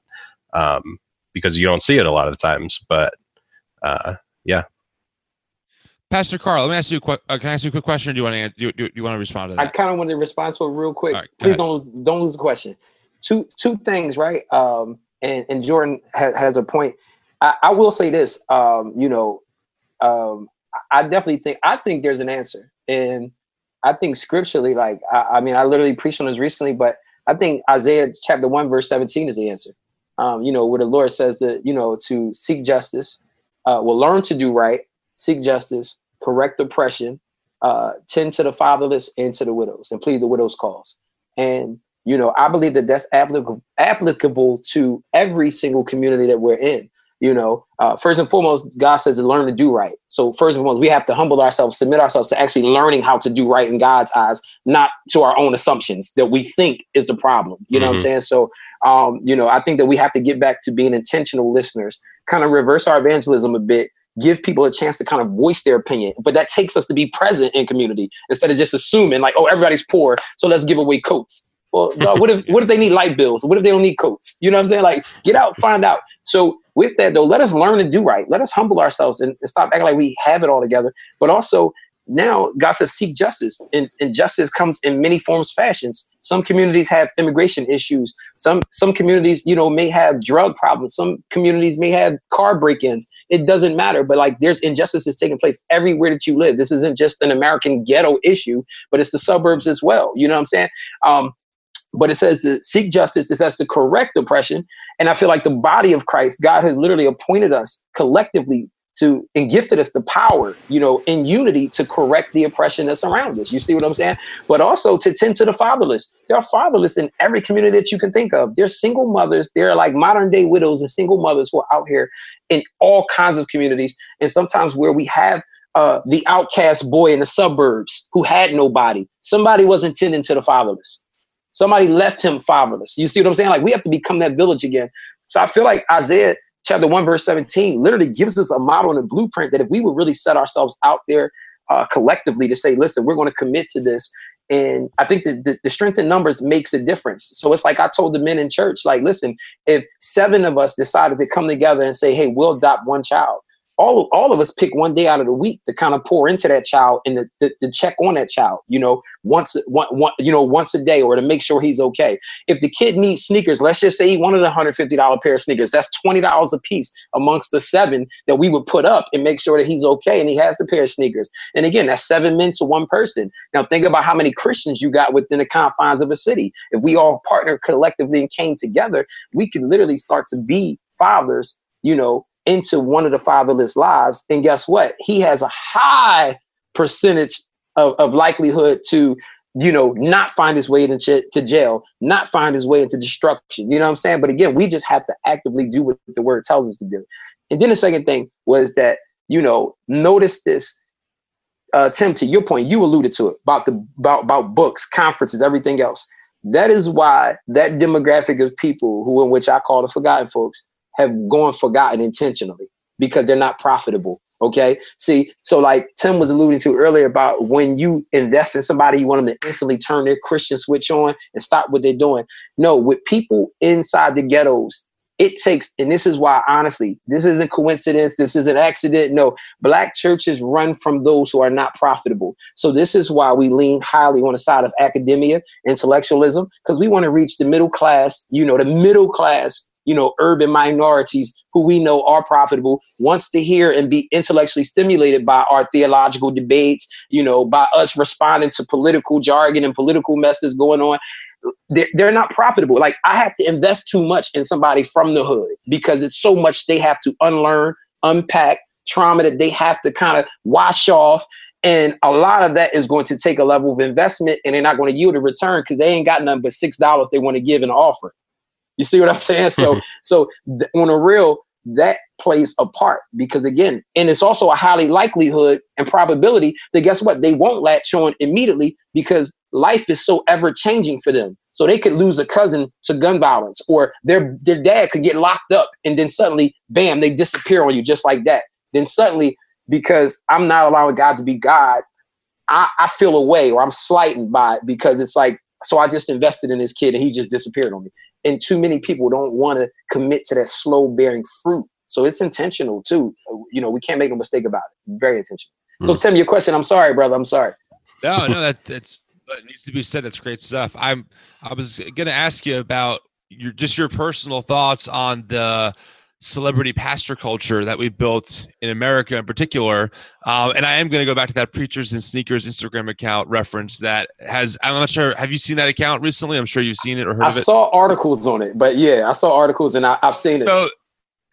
S3: um, because you don't see it a lot of the times. But uh,
S1: Pastor Carl, let me ask you a quick. Uh, can I ask you a quick question? Or do you want to do, do, do you want to respond to that?
S5: I kind of want to respond to it real quick.
S1: Right,
S5: Please
S1: ahead.
S5: don't don't lose the question. Two two things, right? Um, and and Jordan ha- has a point. I, I will say this. Um, you know, um, I I definitely think I think there's an answer, and I think scripturally, like I, I mean, I literally preached on this recently, but I think Isaiah chapter one verse seventeen is the answer. Um, you know, where the Lord says that you know to seek justice, uh, will learn to do right, seek justice, correct oppression, uh, tend to the fatherless and to the widows, and plead the widow's cause. And you know, I believe that that's applicable applicable to every single community that we're in. You know, uh, first and foremost, God says to learn to do right. So first and foremost, we have to humble ourselves, submit ourselves to actually learning how to do right in God's eyes, not to our own assumptions that we think is the problem. You know what I'm
S3: Mhm.
S5: saying? So, um, you know, I think that we have to get back to being intentional listeners, kind of reverse our evangelism a bit, give people a chance to kind of voice their opinion. But that takes us to be present in community instead of just assuming like, oh, everybody's poor, so let's give away coats. Well, no, what if what if they need light bills? What if they don't need coats? You know what I'm saying? Like, get out, find out. So with that though, let us learn to do right. Let us humble ourselves and, and stop acting like we have it all together. But also now God says seek justice. And, and justice comes in many forms, fashions. Some communities have immigration issues. Some some communities, you know, may have drug problems. Some communities may have car break-ins. It doesn't matter. But like there's injustices taking place everywhere that you live. This isn't just an American ghetto issue, but it's the suburbs as well. You know what I'm saying? Um, but it says to seek justice, it says to correct oppression. And I feel like the body of Christ, God has literally appointed us collectively to and gifted us the power, you know, in unity to correct the oppression that's around us. You see what I'm saying? But also to tend to the fatherless. There are fatherless in every community that you can think of. There's single mothers. There are like modern day widows and single mothers who are out here in all kinds of communities. And sometimes where we have uh, the outcast boy in the suburbs who had nobody. Somebody wasn't tending to the fatherless. Somebody left him fatherless. You see what I'm saying? Like we have to become that village again. So I feel like Isaiah chapter 1, verse 17 literally gives us a model and a blueprint that if we would really set ourselves out there uh, collectively to say, listen, we're going to commit to this. And I think that the, the strength in numbers makes a difference. So it's like I told the men in church, like, listen, if seven of us decided to come together and say, hey, we'll adopt one child, all all of us pick one day out of the week to kind of pour into that child and to, to, to check on that child you know once one, one you know once a day or to make sure he's okay if the kid needs sneakers let's just say he wanted a $150 pair of sneakers that's $20 a piece amongst the seven that we would put up and make sure that he's okay and he has the pair of sneakers and again that's seven men to one person now think about how many christians you got within the confines of a city if we all partnered collectively and came together we could literally start to be fathers you know into one of the fatherless lives. And guess what? He has a high percentage of, of likelihood to, you know, not find his way into to jail, not find his way into destruction. You know what I'm saying? But again, we just have to actively do what the word tells us to do. And then the second thing was that, you know, notice this. Uh, Tim, to your point, you alluded to it about the about about books, conferences, everything else. That is why that demographic of people who, in which I call the forgotten folks, have gone forgotten intentionally because they're not profitable. Okay. See, so like Tim was alluding to earlier about when you invest in somebody, you want them to instantly turn their Christian switch on and stop what they're doing. No, with people inside the ghettos, it takes, and this is why, honestly, this isn't coincidence. This is an accident. No, black churches run from those who are not profitable. So this is why we lean highly on the side of academia, intellectualism, because we want to reach the middle class, you know, the middle class you know, urban minorities who we know are profitable wants to hear and be intellectually stimulated by our theological debates, you know, by us responding to political jargon and political messages going on. They're, they're not profitable. Like I have to invest too much in somebody from the hood because it's so much they have to unlearn, unpack, trauma that they have to kind of wash off. And a lot of that is going to take a level of investment and they're not going to yield a return because they ain't got nothing but $6 they want to give an offer. You see what I'm saying? So, mm-hmm. so th- on a real, that plays a part because again, and it's also a highly likelihood and probability that guess what? They won't latch on immediately because life is so ever changing for them. So they could lose a cousin to gun violence, or their their dad could get locked up, and then suddenly, bam, they disappear on you just like that. Then suddenly, because I'm not allowing God to be God, I, I feel away or I'm slighted by it because it's like, so I just invested in this kid and he just disappeared on me and too many people don't want to commit to that slow bearing fruit. So it's intentional too. You know, we can't make a mistake about it. Very intentional. Mm. So hmm. Tim, your question. I'm sorry, brother. I'm sorry.
S1: No, no, that that's that needs to be said. That's great stuff. I'm. I was going to ask you about your just your personal thoughts on the celebrity pastor culture that we've built in America in particular. Um, and I am going to go back to that Preachers and Sneakers Instagram account reference that has, I'm not sure, have you seen that account recently? I'm sure you've seen it or heard
S5: I
S1: of it. I
S5: saw articles on it, but yeah, I saw articles and I, have seen it.
S1: so,
S5: it.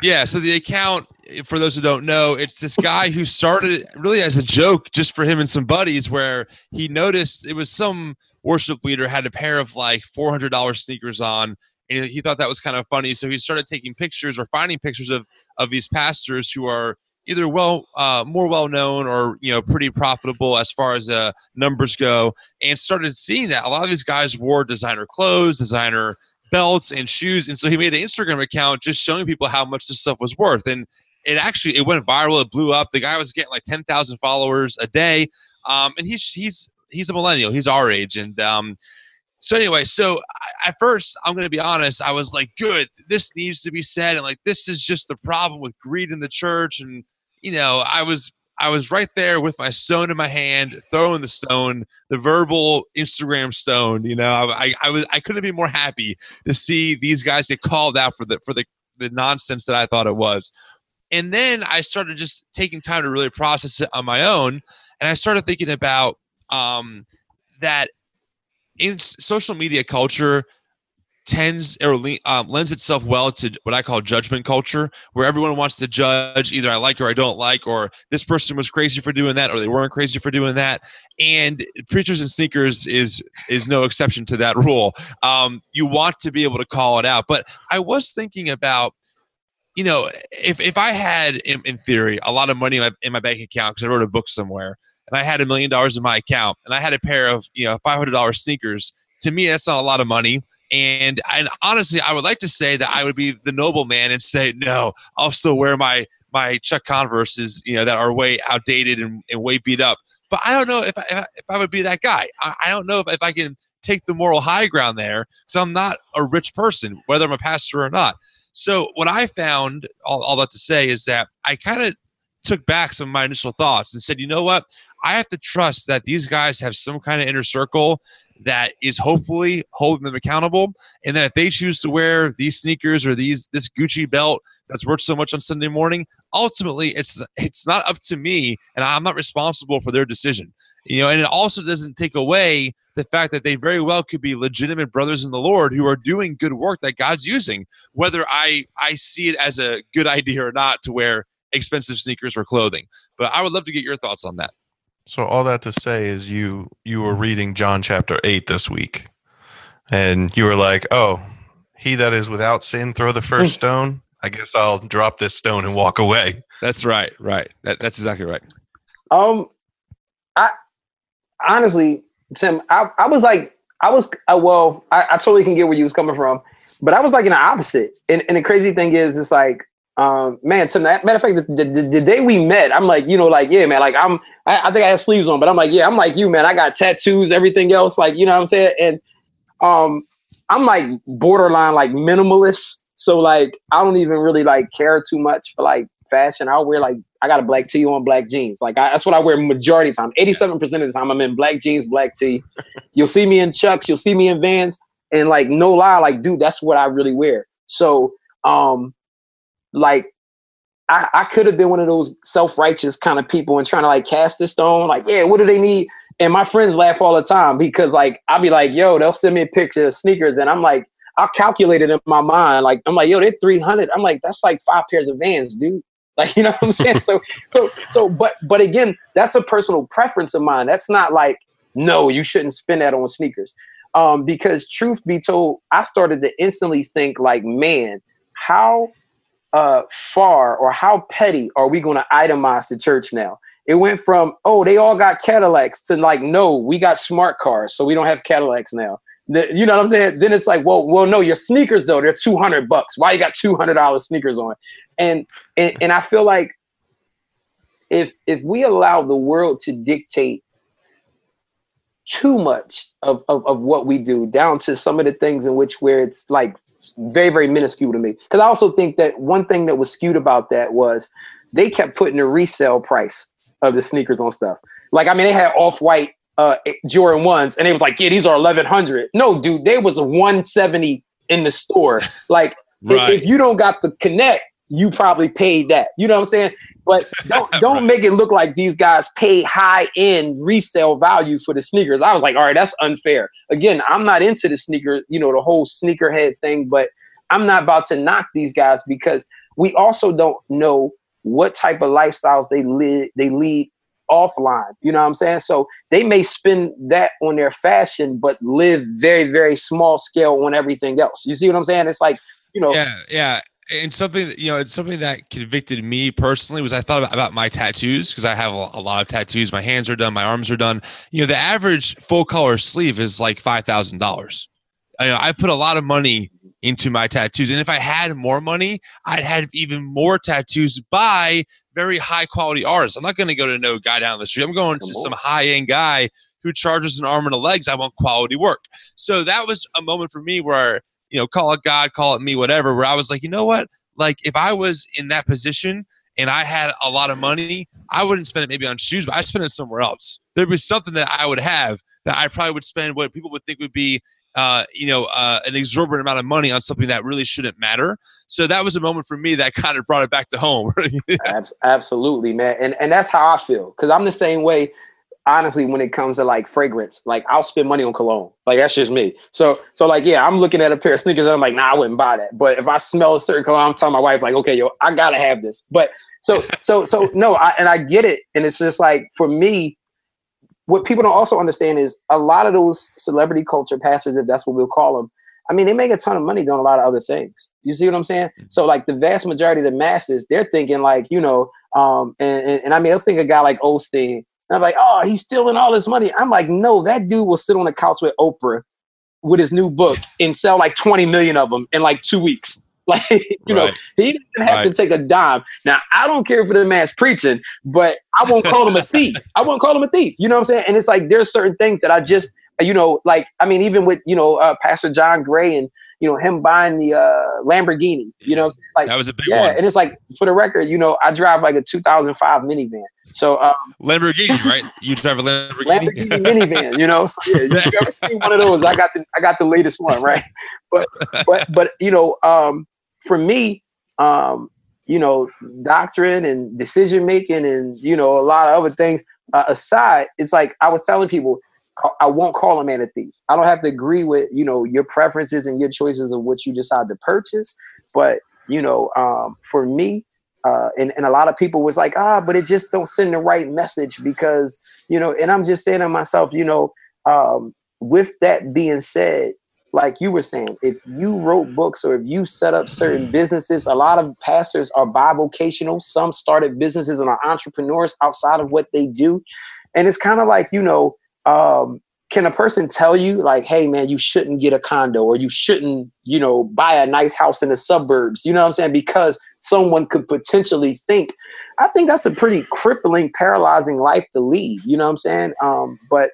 S1: Yeah, so the account, for those who don't know, it's this guy who started really as a joke just for him and some buddies, where he noticed it was some worship leader had a pair of like $400 sneakers on and he thought that was kind of funny. So he started taking pictures or finding pictures of of these pastors who are either well uh, more well known or you know pretty profitable as far as uh, numbers go, and started seeing that a lot of these guys wore designer clothes, designer belts, and shoes, and so he made an Instagram account just showing people how much this stuff was worth and. It actually it went viral. It blew up. The guy was getting like ten thousand followers a day, um, and he's he's he's a millennial. He's our age, and um, so anyway, so at first, I'm going to be honest, I was like, good, this needs to be said. And like, this is just the problem with greed in the church. And, you know, I was, I was right there with my stone in my hand, throwing the stone, the verbal Instagram stone. You know, I, I was, I couldn't be more happy to see these guys get called out for the, for the, the nonsense that I thought it was. And then I started just taking time to really process it on my own. And I started thinking about, um, that in social media culture tends or um, lends itself well to what I call judgment culture, where everyone wants to judge either I like or I don't like, or this person was crazy for doing that, or they weren't crazy for doing that. And preachers and sneakers is is no exception to that rule. Um, you want to be able to call it out, but I was thinking about. You know, if, if I had, in, in theory, a lot of money in my, in my bank account because I wrote a book somewhere, and I had a million dollars in my account and I had a pair of, you know, $500 sneakers, to me, that's not a lot of money. And, and honestly, I would like to say that I would be the noble man and say, no, I'll still wear my, my Chuck Converses, you know, that are way outdated and, and way beat up. But I don't know if I, if I would be that guy. I, I don't know if, if I can take the moral high ground there because I'm not a rich person, whether I'm a pastor or not. So what I found, all, all that to say, is that I kind of took back some of my initial thoughts and said, you know what? I have to trust that these guys have some kind of inner circle that is hopefully holding them accountable. And that if they choose to wear these sneakers or these this Gucci belt that's worth so much on Sunday morning, ultimately it's it's not up to me and I'm not responsible for their decision. You know, and it also doesn't take away the fact that they very well could be legitimate brothers in the Lord who are doing good work that God's using, whether I I see it as a good (laughs) idea or not to wear expensive sneakers or clothing. But I would love to get your thoughts on that.
S4: So all that to say is you you were reading John chapter 8 this week and you were like, "Oh, he that is without sin throw the first (laughs) stone." I guess I'll drop this stone and walk away.
S1: That's right, right. That, that's exactly right.
S5: Um, I honestly, Tim, I, I was like, I was uh, well, I, I totally can get where you was coming from, but I was like in the opposite. And, and the crazy thing is, it's like um, man, to matter of fact, the, the, the, day we met, I'm like, you know, like, yeah, man, like I'm, I, I, think I have sleeves on, but I'm like, yeah, I'm like you, man. I got tattoos, everything else, like, you know what I'm saying? And um, I'm like borderline like minimalist. So like, I don't even really like care too much for like fashion. I'll wear like, I got a black tee on, black jeans. Like I, that's what I wear majority of the time. 87% of the time I'm in black jeans, black tee. (laughs) you'll see me in Chucks, you'll see me in Vans. And like, no lie, like, dude, that's what I really wear. So, um, like I, I could have been one of those self-righteous kind of people and trying to like cast this stone, like, yeah, what do they need? And my friends laugh all the time because like I'll be like, yo, they'll send me a picture of sneakers, and I'm like, I'll calculate it in my mind. Like, I'm like, yo, they're 300. I'm like, that's like five pairs of vans, dude. (laughs) Like, you know what I'm saying? so, so, so, but, but again, that's a personal preference of mine. That's not like, no, you shouldn't spend that on sneakers. Um, because truth be told, I started to instantly think like, man, how uh, far or how petty are we going to itemize the church now? It went from, oh, they all got Cadillacs to like, no, we got smart cars, so we don't have Cadillacs now. The, you know what I'm saying? Then it's like, well, well, no, your sneakers though, they're 200 bucks. Why you got $200 sneakers on? And, and, and I feel like if, if we allow the world to dictate too much of, of, of what we do down to some of the things in which where it's like very very minuscule to me. Because i also think that one thing that was skewed about that was they kept putting a resale price of the sneakers on stuff. Like i mean they had off-white uh jordan ones and they was like yeah these are 1100 no dude they was a 170 in the store. Like right. if, if you don't got the connect you probably paid that you know what i'm saying but don't (laughs) don't make it look like these guys pay high end resale value for the sneakers. I was like, all right, that's unfair. Again, I'm not into the sneaker, you know, the whole sneakerhead thing, but I'm not about to knock these guys because we also don't know what type of lifestyles they live they lead offline. You know what I'm saying? So they may spend that on their fashion, but live very, very small scale on everything else. You see what I'm saying? It's like, you know,
S1: yeah, yeah and something you know it's something that convicted me personally was i thought about, about my tattoos because i have a, a, lot of tattoos. My hands are done my arms are done. You know the average full color sleeve is like $5000 I, know, I put a lot of money into my tattoos and if i had more money i'd have even more tattoos by very high quality artists. I'm not going to go to no guy down the street. I'm going to some high end guy who charges an arm and a legs i want quality work. So that was a moment for me where you know, call it God, call it me, whatever, where I was like, you know what? Like if I was in that position and I had a lot of money, I wouldn't spend it maybe on shoes, but I'd spend it somewhere else. There'd be something that I would have that I probably would spend what people would think would be uh, you know, uh, an exorbitant amount of money on something that really shouldn't matter. So that was a moment for me that (laughs) kind of brought it back to home. (laughs)
S5: yeah. Absolutely, man, and and that's how I feel because I'm the same way honestly when it comes to like fragrance like i'll spend money on cologne like that's just me so so like yeah i'm looking at a pair of sneakers and i'm like nah i wouldn't buy that but if i smell a certain cologne i'm telling my wife like okay yo i gotta have this but so so so no I, and i get it and it's just like for me what people don't also understand is a lot of those celebrity culture pastors if that's what we'll call them I mean, they make a ton of money doing a lot of other things. You see what I'm saying? Mm-hmm. So, like the vast majority of the masses, they're thinking like, you know, um, and, and, and I mean, they'll think a guy like Osteen and I'm like, oh, he's stealing all his money. I'm like, no, that dude will sit on the couch with Oprah with his new book and sell like 20 million of them in like two weeks. (laughs) Like, you right. know, he didn't have right. to take a dime. Now, I don't care for the man's preaching, but I won't call him a (laughs) thief. I won't call him a thief. You know what I'm saying? And it's like there's certain things that I just, you know, like I mean, even with you know uh, Pastor John Gray and you know, him buying the uh, Lamborghini. You know, like
S1: that was a big
S5: yeah,
S1: one.
S5: and it's like for the record, you know, I drive like a 2005 minivan. So um,
S1: Lamborghini, (laughs) right? You drive a Lamborghini.
S5: Lamborghini minivan, you know. So, yeah, you ever seen one of those? I got the I got the latest one, right? (laughs) But but but you know, um, for me, um, you know, doctrine and decision making and you know a lot of other things uh, aside, it's like I was telling people. I- I won't call a man a thief. I don't have to agree with you know your preferences and your choices of what you decide to purchase, but you know, um, for me, uh, and, and a lot of people was like, ah, but it just don't send the right message because, you know, and I'm just saying to myself, you know, um, with that being said, like you were saying, if you wrote books or if you set up certain businesses, a lot of pastors are bivocational. Some started businesses and are entrepreneurs outside of what they do. And it's kind of like, you know, um, can a person tell you like, hey man, you shouldn't get a condo or you shouldn't, you know, buy a nice house in the suburbs? You know what I'm saying? Because someone could potentially think. I think that's a pretty crippling, paralyzing life to lead. You know what I'm saying? Um, but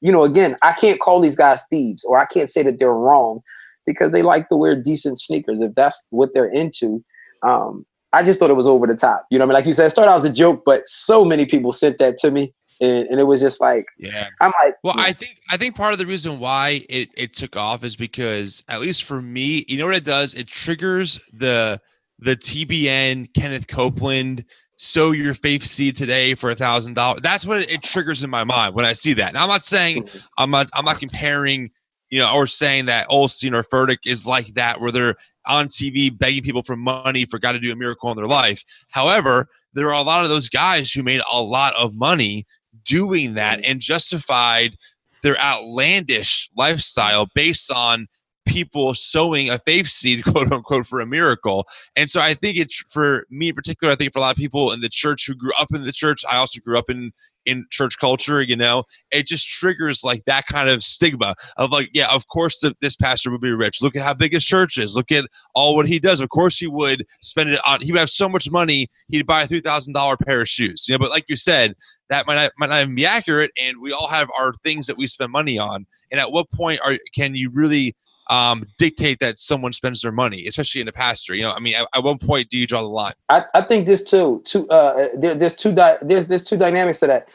S5: you know, again, I can't call these guys thieves or I can't say that they're wrong because they like to wear decent sneakers if that's what they're into. Um, I just thought it was over the top. You know what I mean? Like you said, it started out as a joke, but so many people sent that to me. And, and it was just like,
S1: Yeah.
S5: I'm like,
S1: Well, I think I think part of the reason why it, it took off is because at least for me, you know what it does? It triggers the the TBN Kenneth Copeland sow your faith seed today for a thousand dollars. That's what it, it triggers in my mind when I see that. Now I'm not saying mm-hmm. I'm not I'm not comparing, you know, or saying that Osteen or Furtick is like that where they're on TV begging people for money for God to do a miracle in their life. However, there are a lot of those guys who made a lot of money doing that mm. and justified their outlandish lifestyle based on people sowing a faith seed, (laughs) quote unquote, for a miracle. And so I think it's for me in particular, I think for a lot of people in the church who grew up in the church, I also grew up in in church culture, you know, it just triggers like that kind of stigma of like, yeah, of course the, this pastor would be rich. Look at how big his church is. Look at all what he does. Of course he would spend it on, he would have so much money, he'd buy a $3,000 pair of shoes. You know, but like you said, that might not, might not even be accurate. And we all have our things that we spend money on. And at what point are can you really um, dictate that someone spends their money, especially in a pastor? You know, I mean, at, at what point do you draw the line?
S5: I, I think this too. Two uh, there, there's two di- there's there's two dynamics to that.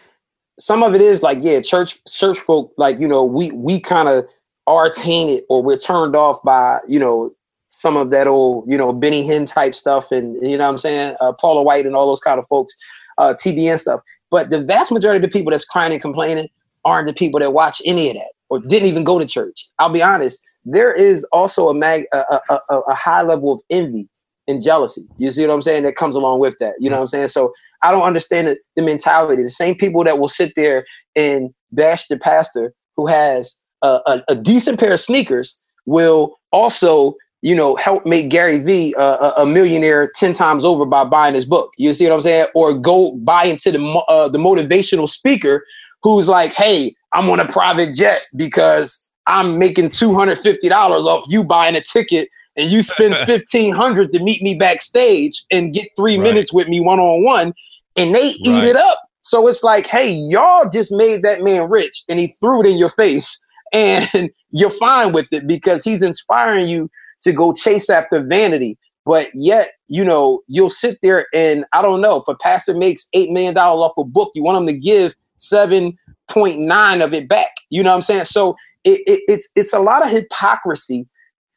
S5: Some of it is like yeah, church church folk like you know we we kind of are tainted or we're turned off by you know some of that old you know Benny Hinn type stuff and you know what I'm saying uh, Paula White and all those kind of folks, uh, TBN stuff. But the vast majority of the people that's crying and complaining aren't the people that watch any of that or didn't even go to church. I'll be honest. There is also a mag a, a, a, a high level of envy and jealousy. You see what I'm saying? That comes along with that. You know what I'm saying? So I don't understand the, the mentality. The same people that will sit there and bash the pastor who has a, a, a decent pair of sneakers will also, you know, help make Gary Vee a, millionaire ten times over by buying his book. You see what I'm saying? Or go buy into the uh, the motivational speaker who's like, "Hey, I'm on a private jet because I'm making two hundred fifty dollars off you buying a ticket." And you spend (laughs) fifteen hundred to meet me backstage and get three
S1: Right.
S5: minutes with me one on one, and they eat it up. So it's like, hey, y'all just made that man rich, and he threw it in your face, (laughs) and you're fine with it because he's inspiring you to go chase after vanity. But yet, you know, you'll sit there and I don't know if a pastor makes eight million dollars off a book, you want him to give seven point nine of it back. You know what I'm saying? So it, it, it's it's a lot of hypocrisy,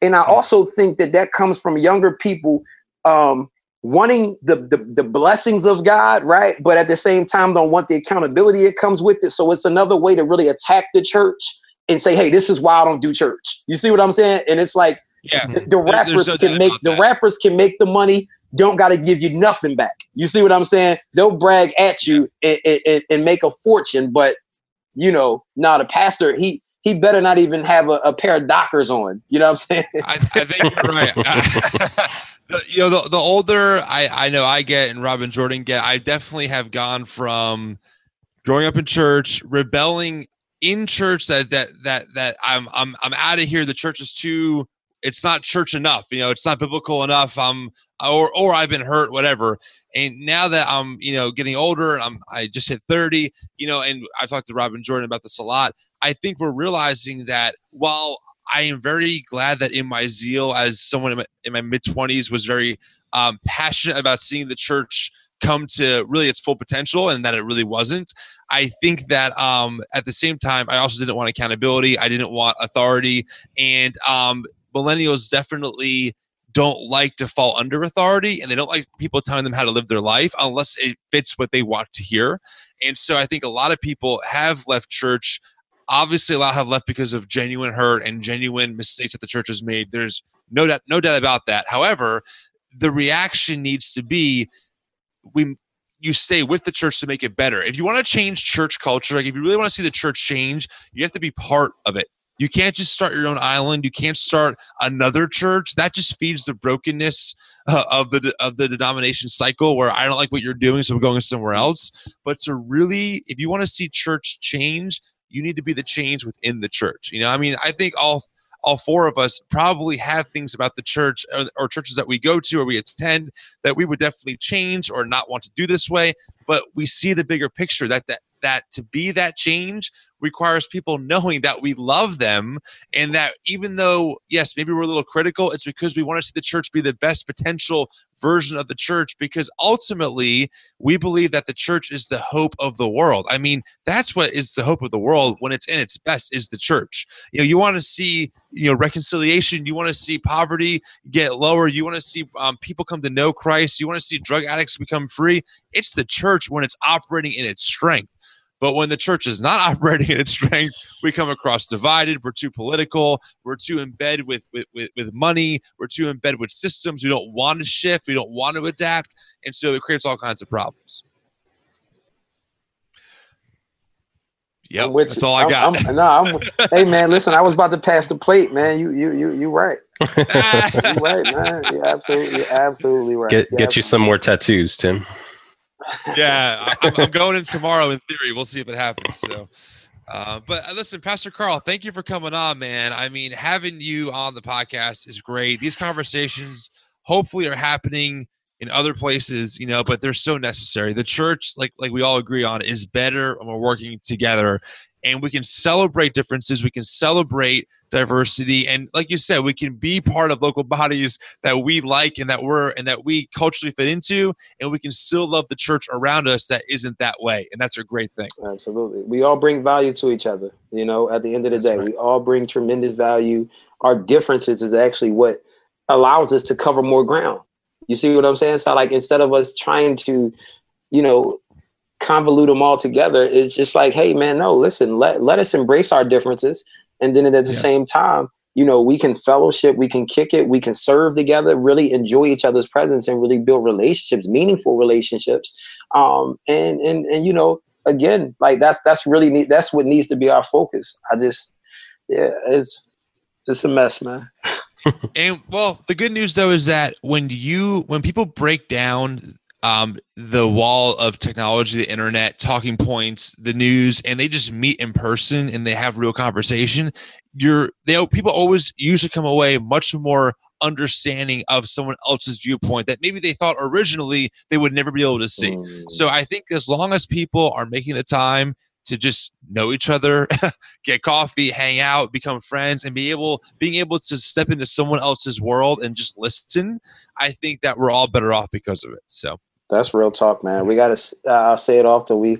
S5: and I also think that that comes from younger people um, wanting the, the the blessings of God, right? But at the same time, don't want the accountability that comes with it. So it's another way to really attack the church and say, "Hey, this is why I don't do church." You see what I'm saying? And it's like
S1: Yeah.
S5: the, the rappers
S1: no
S5: can make the
S1: that.
S5: rappers can make the money. Don't got to give you nothing back. You see what I'm saying? They'll brag at you and, and, and make a fortune, but you know, now the pastor he he better not even have a, a pair of Dockers on. You know what I'm saying?
S1: I, I think you're right. (laughs) (laughs) The- you know, the, the older I, I know I get and Rob and Jordan get, I definitely have gone from growing up in church, rebelling in church that that that that I'm I'm I'm out of here. The church is too. It's not church enough. You know, it's not biblical enough. I'm or or I've been hurt, whatever. And now that I'm you know getting older and I'm I just hit 30. You know, and I've talked to Rob and Jordan about this a lot. I think we're realizing that while I am very glad that in my zeal as someone in my, my mid 20s was very um, passionate about seeing the church come to really its full potential and that it really wasn't. I think that um, at the same time, I also didn't want accountability. I didn't want authority. And um, millennials definitely don't like to fall under authority and they don't like people telling them how to live their life unless it fits what they want to hear. And so I think a lot of people have left church. Obviously, a lot have left because of genuine hurt and genuine mistakes that the church has made. There's no doubt, no doubt about that. However, the reaction needs to be we you stay with the church to make it better. If you want to change church culture, like if you really want to see the church change, you have to be part of it. You can't just start your own island. You can't start another church. That just feeds the brokenness uh, of the of the denomination cycle where I don't like what you're doing, so I'm going somewhere else. But to really, if you want to see church change, you need to be the change within the church. You know, I mean, I think all all four of us probably have things about the church or, or, churches that we go to or we attend that we would definitely change or not want to do this way but we see the bigger picture that that that to be that change requires people knowing that we love them and that even though yes maybe we're a little critical it's because we want to see the church be the best potential version of the church because ultimately we believe that the church is the hope of the world. I mean that's what is the hope of the world when it's in its best is the church. You know you want to see you know reconciliation you want to see poverty get lower you want to see um, people come to know christ you want to see drug addicts become free. It's the church when it's operating in its strength but when the church is not (laughs) operating at its strength, we come across divided. We're too political. We're too in bed with, with, with, with money. We're too in bed with systems. We don't want to shift. We don't want to adapt. And so it creates all kinds of problems. Yep, that's all I got.
S5: I'm, I'm, no, I'm, hey man, listen, I was about to pass the plate, man. You you you you right. (laughs) you right, man. You're absolutely, you're absolutely right.
S3: Get get you some more tattoos, Tim
S1: yeah, I'm, I'm, going in tomorrow. In theory, we'll see if it happens. So, uh, but uh, listen, Pastor Carl, thank you for coming on, man. I mean, having you on the podcast is great. These conversations hopefully are happening in other places, you know, but they're so necessary. The church, like like we all agree on, is better when we're working together and we can celebrate differences we can celebrate diversity and like you said we can be part of local bodies that we like and that we're and that we culturally fit into and we can still love the church around us that isn't that way and that's a great thing.
S5: Absolutely. We all bring value to each other you know at the end of the that's day. right. we all bring tremendous value. Our differences is actually what allows us to cover more ground. You see what i'm saying? So like instead of us trying to you know convolute them all together. It's just like, hey, man, no, listen, let, let us embrace our differences. And then at the yes. same time, you know, we can fellowship, we can kick it, we can serve together, really enjoy each other's presence and really build relationships, meaningful relationships. Um, and, and, and, you know, again, like that's, that's really neat. That's what needs to be our focus. I just, yeah, it's, it's a mess, man. (laughs)
S1: and well, the good news though is that when you when people break down um, the wall of technology, the internet, talking points, the news, and they just meet in person and they have real conversation. You're they people always usually come away much more understanding of someone else's viewpoint that maybe they thought originally they would never be able to see. Mm. So I think as long as people are making the time to just know each other, (laughs) get coffee, hang out, become friends, and be able being able to step into someone else's world and just listen, I think that we're all better off because of it. So
S5: that's real talk, man. We got to. Uh, I'll say it often. We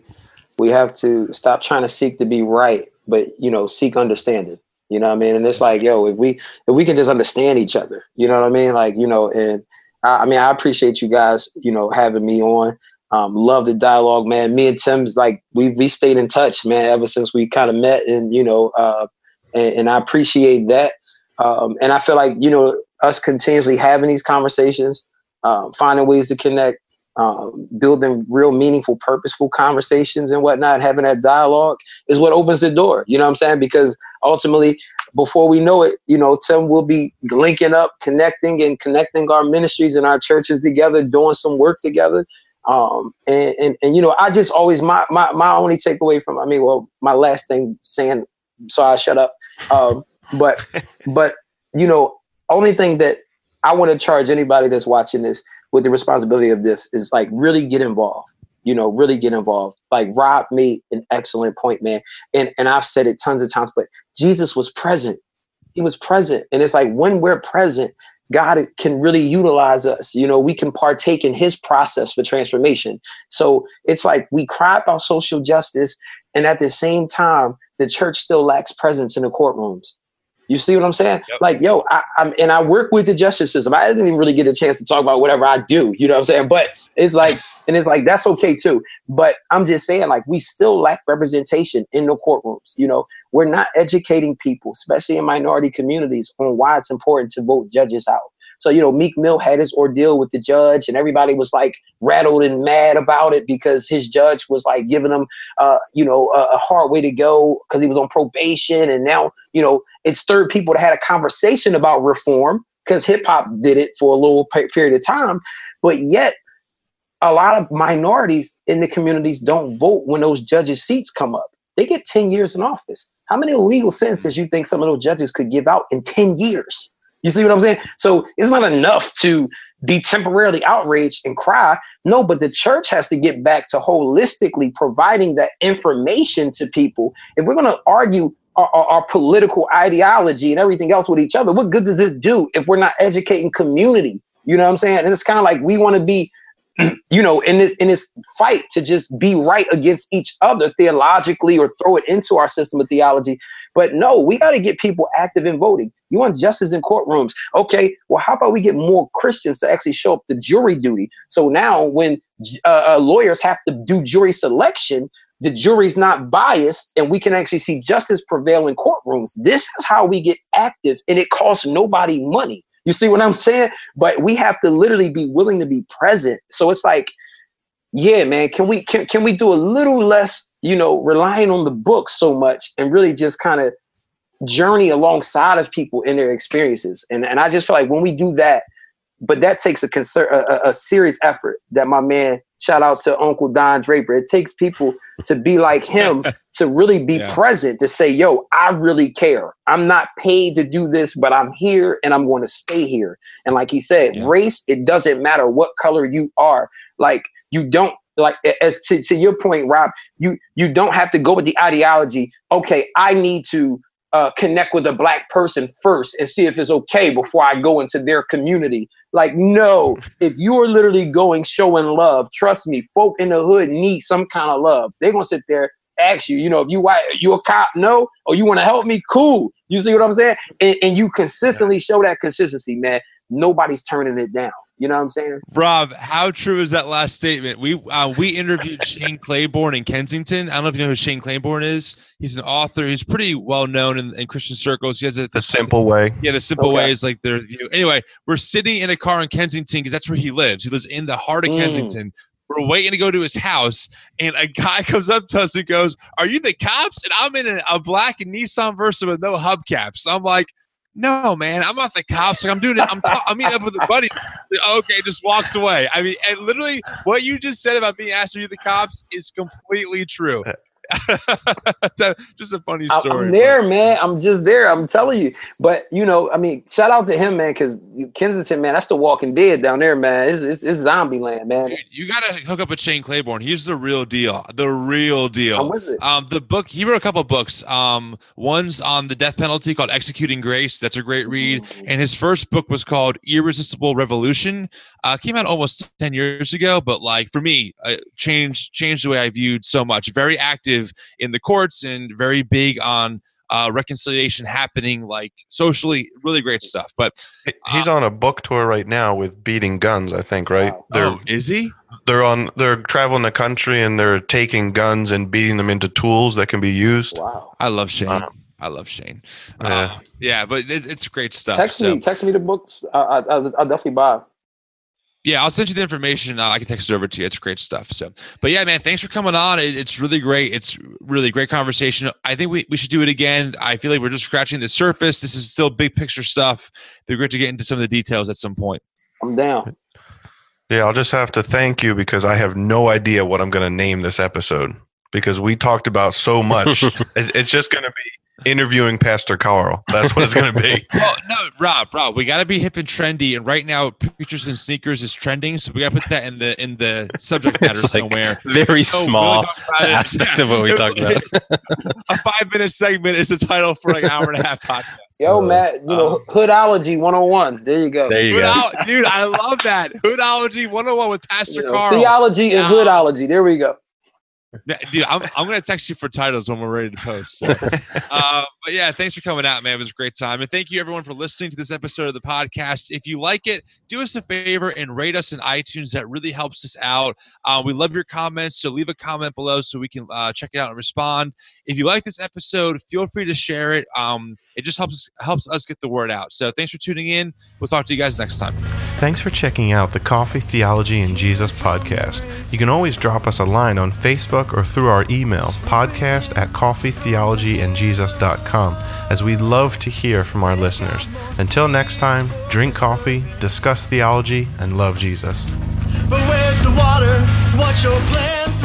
S5: we have to stop trying to seek to be right, but you know, seek understanding. You know what I mean? And it's like, yo, if we if we can just understand each other, you know what I mean? Like, you know, and I, I mean, I appreciate you guys, you know, having me on. Um, love the dialogue, man. Me and Tim's like we we stayed in touch, man, ever since we kind of met, and you know, uh, and, and I appreciate that. Um, and I feel like you know us continuously having these conversations, uh, finding ways to connect, um, building real meaningful, purposeful conversations and whatnot, having that dialogue is what opens the door. You know what I'm saying? Because ultimately, before we know it, you know, Tim will be linking up, connecting, and connecting our ministries and our churches together, doing some work together. Um, and, and and you know, I just always my my my only takeaway from I mean, well, my last thing saying, so I shut up. Um, (laughs) but but you know, only thing that I want to charge anybody that's watching this with the responsibility of this is like really get involved you know really get involved like rob made an excellent point man and and i've said it tons of times but jesus was present He was present. And it's like when we're present, God can really utilize us. You know, we can partake in his process for transformation. So it's like we cry about social justice, and at the same time, the church still lacks presence in the courtrooms. You see what I'm saying? Yep. Like, yo, I, am and I work with the justice system. I didn't even really get a chance to talk about whatever I do. You know what I'm saying? But it's like, and it's like that's okay too. But I'm just saying, like, we still lack representation in the courtrooms. You know, we're not educating people, especially in minority communities, on why it's important to vote judges out. So, you know, Meek Mill had his ordeal with the judge, and everybody was like rattled and mad about it because his judge was like giving him, uh, you know, a, a hard way to go because he was on probation. And now, you know, it stirred people to had a conversation about reform because hip hop did it for a little period of time. But yet, a lot of minorities in the communities don't vote when those judges' seats come up. They get 10 years in office. How many legal sentences you think some of those judges could give out in 10 years? You see what I'm saying? So it's not enough to be temporarily outraged and cry. No, but the church has to get back to holistically providing that information to people. If we're going to argue our, our, our, political ideology and everything else with each other, what good does it do if we're not educating community? You know what I'm saying? And it's kind of like we want to be, (clears throat) you know, in this in this fight to just be right against each other theologically or throw it into our system of theology. But no, we got to get people active in voting. You want justice in courtrooms. Okay, well, how about we get more Christians to actually show up to jury duty? So now when uh, uh, lawyers have to do jury selection, the jury's not biased and we can actually see justice prevail in courtrooms. This is how we get active and it costs nobody money. You see what I'm saying? But we have to literally be willing to be present. So it's like, yeah, man, can we can, can we do a little less you know, relying on the book so much and really just kind of journey alongside of people in their experiences. And and I just feel like when we do that, but that takes a concern, a, a serious effort. That my man, shout out to Uncle Don Draper. It takes people to be like him (laughs) to really be yeah. present to say, "Yo, I really care. I'm not paid to do this, but I'm here and I'm going to stay here." And like he said, yeah. race it doesn't matter what color you are. Like you don't like as to, to your point, Rob, you you don't have to go with the ideology. Okay, I need to uh, connect with a black person first and see if it's okay before I go into their community. Like, no, if you are literally going showing love, trust me, folk in the hood need some kind of love. They're gonna sit there, ask you, you know, if you white, you a cop, no, or you want to help me, cool. You see what I'm saying? And, and you consistently show that consistency, man. Nobody's turning it down. You know what I'm saying?
S1: Rob, how true is that last statement? We uh, we interviewed (laughs) Shane Claiborne in Kensington. I don't know if you know who Shane Claiborne is. He's an author. He's pretty well known in, in Christian circles. He has a
S4: the simple way.
S1: Yeah, the simple okay. way is like their view. Anyway, we're sitting in a car in Kensington because that's where he lives. He lives in the heart of mm. Kensington. We're waiting to go to his house, and a guy (laughs) comes up to us and goes, "Are you the cops?" And I'm in a, a black Nissan Versa with no hubcaps. I'm like no, man, I'm not the cops. Like I'm doing it. I'm, ta- I'm meeting up with a buddy. okay, just walks away. I mean, and literally what you just said about being asked, are you the cops is completely true. (laughs) just a funny story.
S5: I'm there, man. I'm just there. I'm telling you. But you know, I mean, shout out to him, man, because Kensington, man, that's the Walking Dead down there, man. It's, it's, it's zombie land, man. Dude,
S1: you gotta hook up with Shane Claiborne. He's the real deal. The real deal. Um, the book he wrote a couple books. Um, one's on the death penalty called Executing Grace. That's a great read. Mm-hmm. And his first book was called Irresistible Revolution. Uh, came out almost ten years ago, but like for me, uh, changed changed the way I viewed so much. Very active active in the courts and very big on uh, reconciliation happening like socially really great stuff but
S4: he's uh, on a book tour right now with beating guns i think right
S1: wow. they're, oh, is he
S4: they're on they're traveling the country and they're taking guns and beating them into tools that can be used
S5: wow
S1: i love shane uh, I love Shane. Yeah, uh, yeah, but it, it's great stuff.
S5: Text so. me, text me the books. I, I, I'll definitely buy.
S1: Yeah, I'll send you the information. Uh, I can text it over to you. It's great stuff. So, but yeah, man, thanks for coming on. It, it's really great. It's really great conversation. I think we, we should do it again. I feel like we're just scratching the surface. This is still big picture stuff. It'd be great to get into some of the details at some point.
S5: I'm down.
S4: Yeah, I'll just have to thank you because I have no idea what I'm going to name this episode because we talked about so much. (laughs) it's just going to be
S6: interviewing Pastor Carl. That's what it's going to be. (laughs)
S1: well, no, Rob, Rob, we got to be hip and trendy, and right now, pictures and sneakers is trending, so we got to put that in the in the subject (laughs) matter
S3: It's like
S1: somewhere.
S3: Very
S1: So
S3: small
S1: talk about it. (laughs)
S3: aspect
S1: Yeah.
S3: of what we talked about.
S1: a five minute segment is the title for like an hour and a half podcast.
S5: Yo, Matt, you know, um, Hoodology 101. There you go.
S3: There you go.
S1: Dude, I love that. Hoodology 101 with Pastor
S5: You know,
S1: Carl.
S5: theology and hoodology. There we go. (laughs)
S1: Dude, I'm, I'm going to text you for titles when we're ready to post. So. (laughs) uh, but yeah, thanks for coming out, man. It was a great time. And thank you, everyone, for listening to this episode of the podcast. If you like it, do us a favor and rate us in iTunes. That really helps us out. Uh, we love your comments. So leave a comment below so we can uh, check it out and respond. If you like this episode, feel free to share it. Um, it just helps helps us get the word out. So thanks for tuning in. We'll talk to you guys next time.
S4: Thanks for checking out the Coffee Theology and Jesus podcast. You can always drop us a line on Facebook or through our email, podcast at coffeetheologyandjesus.com, as we love to hear from our listeners. Until next time, drink coffee, discuss theology, and love Jesus.
S7: But where's the water? What's your plan?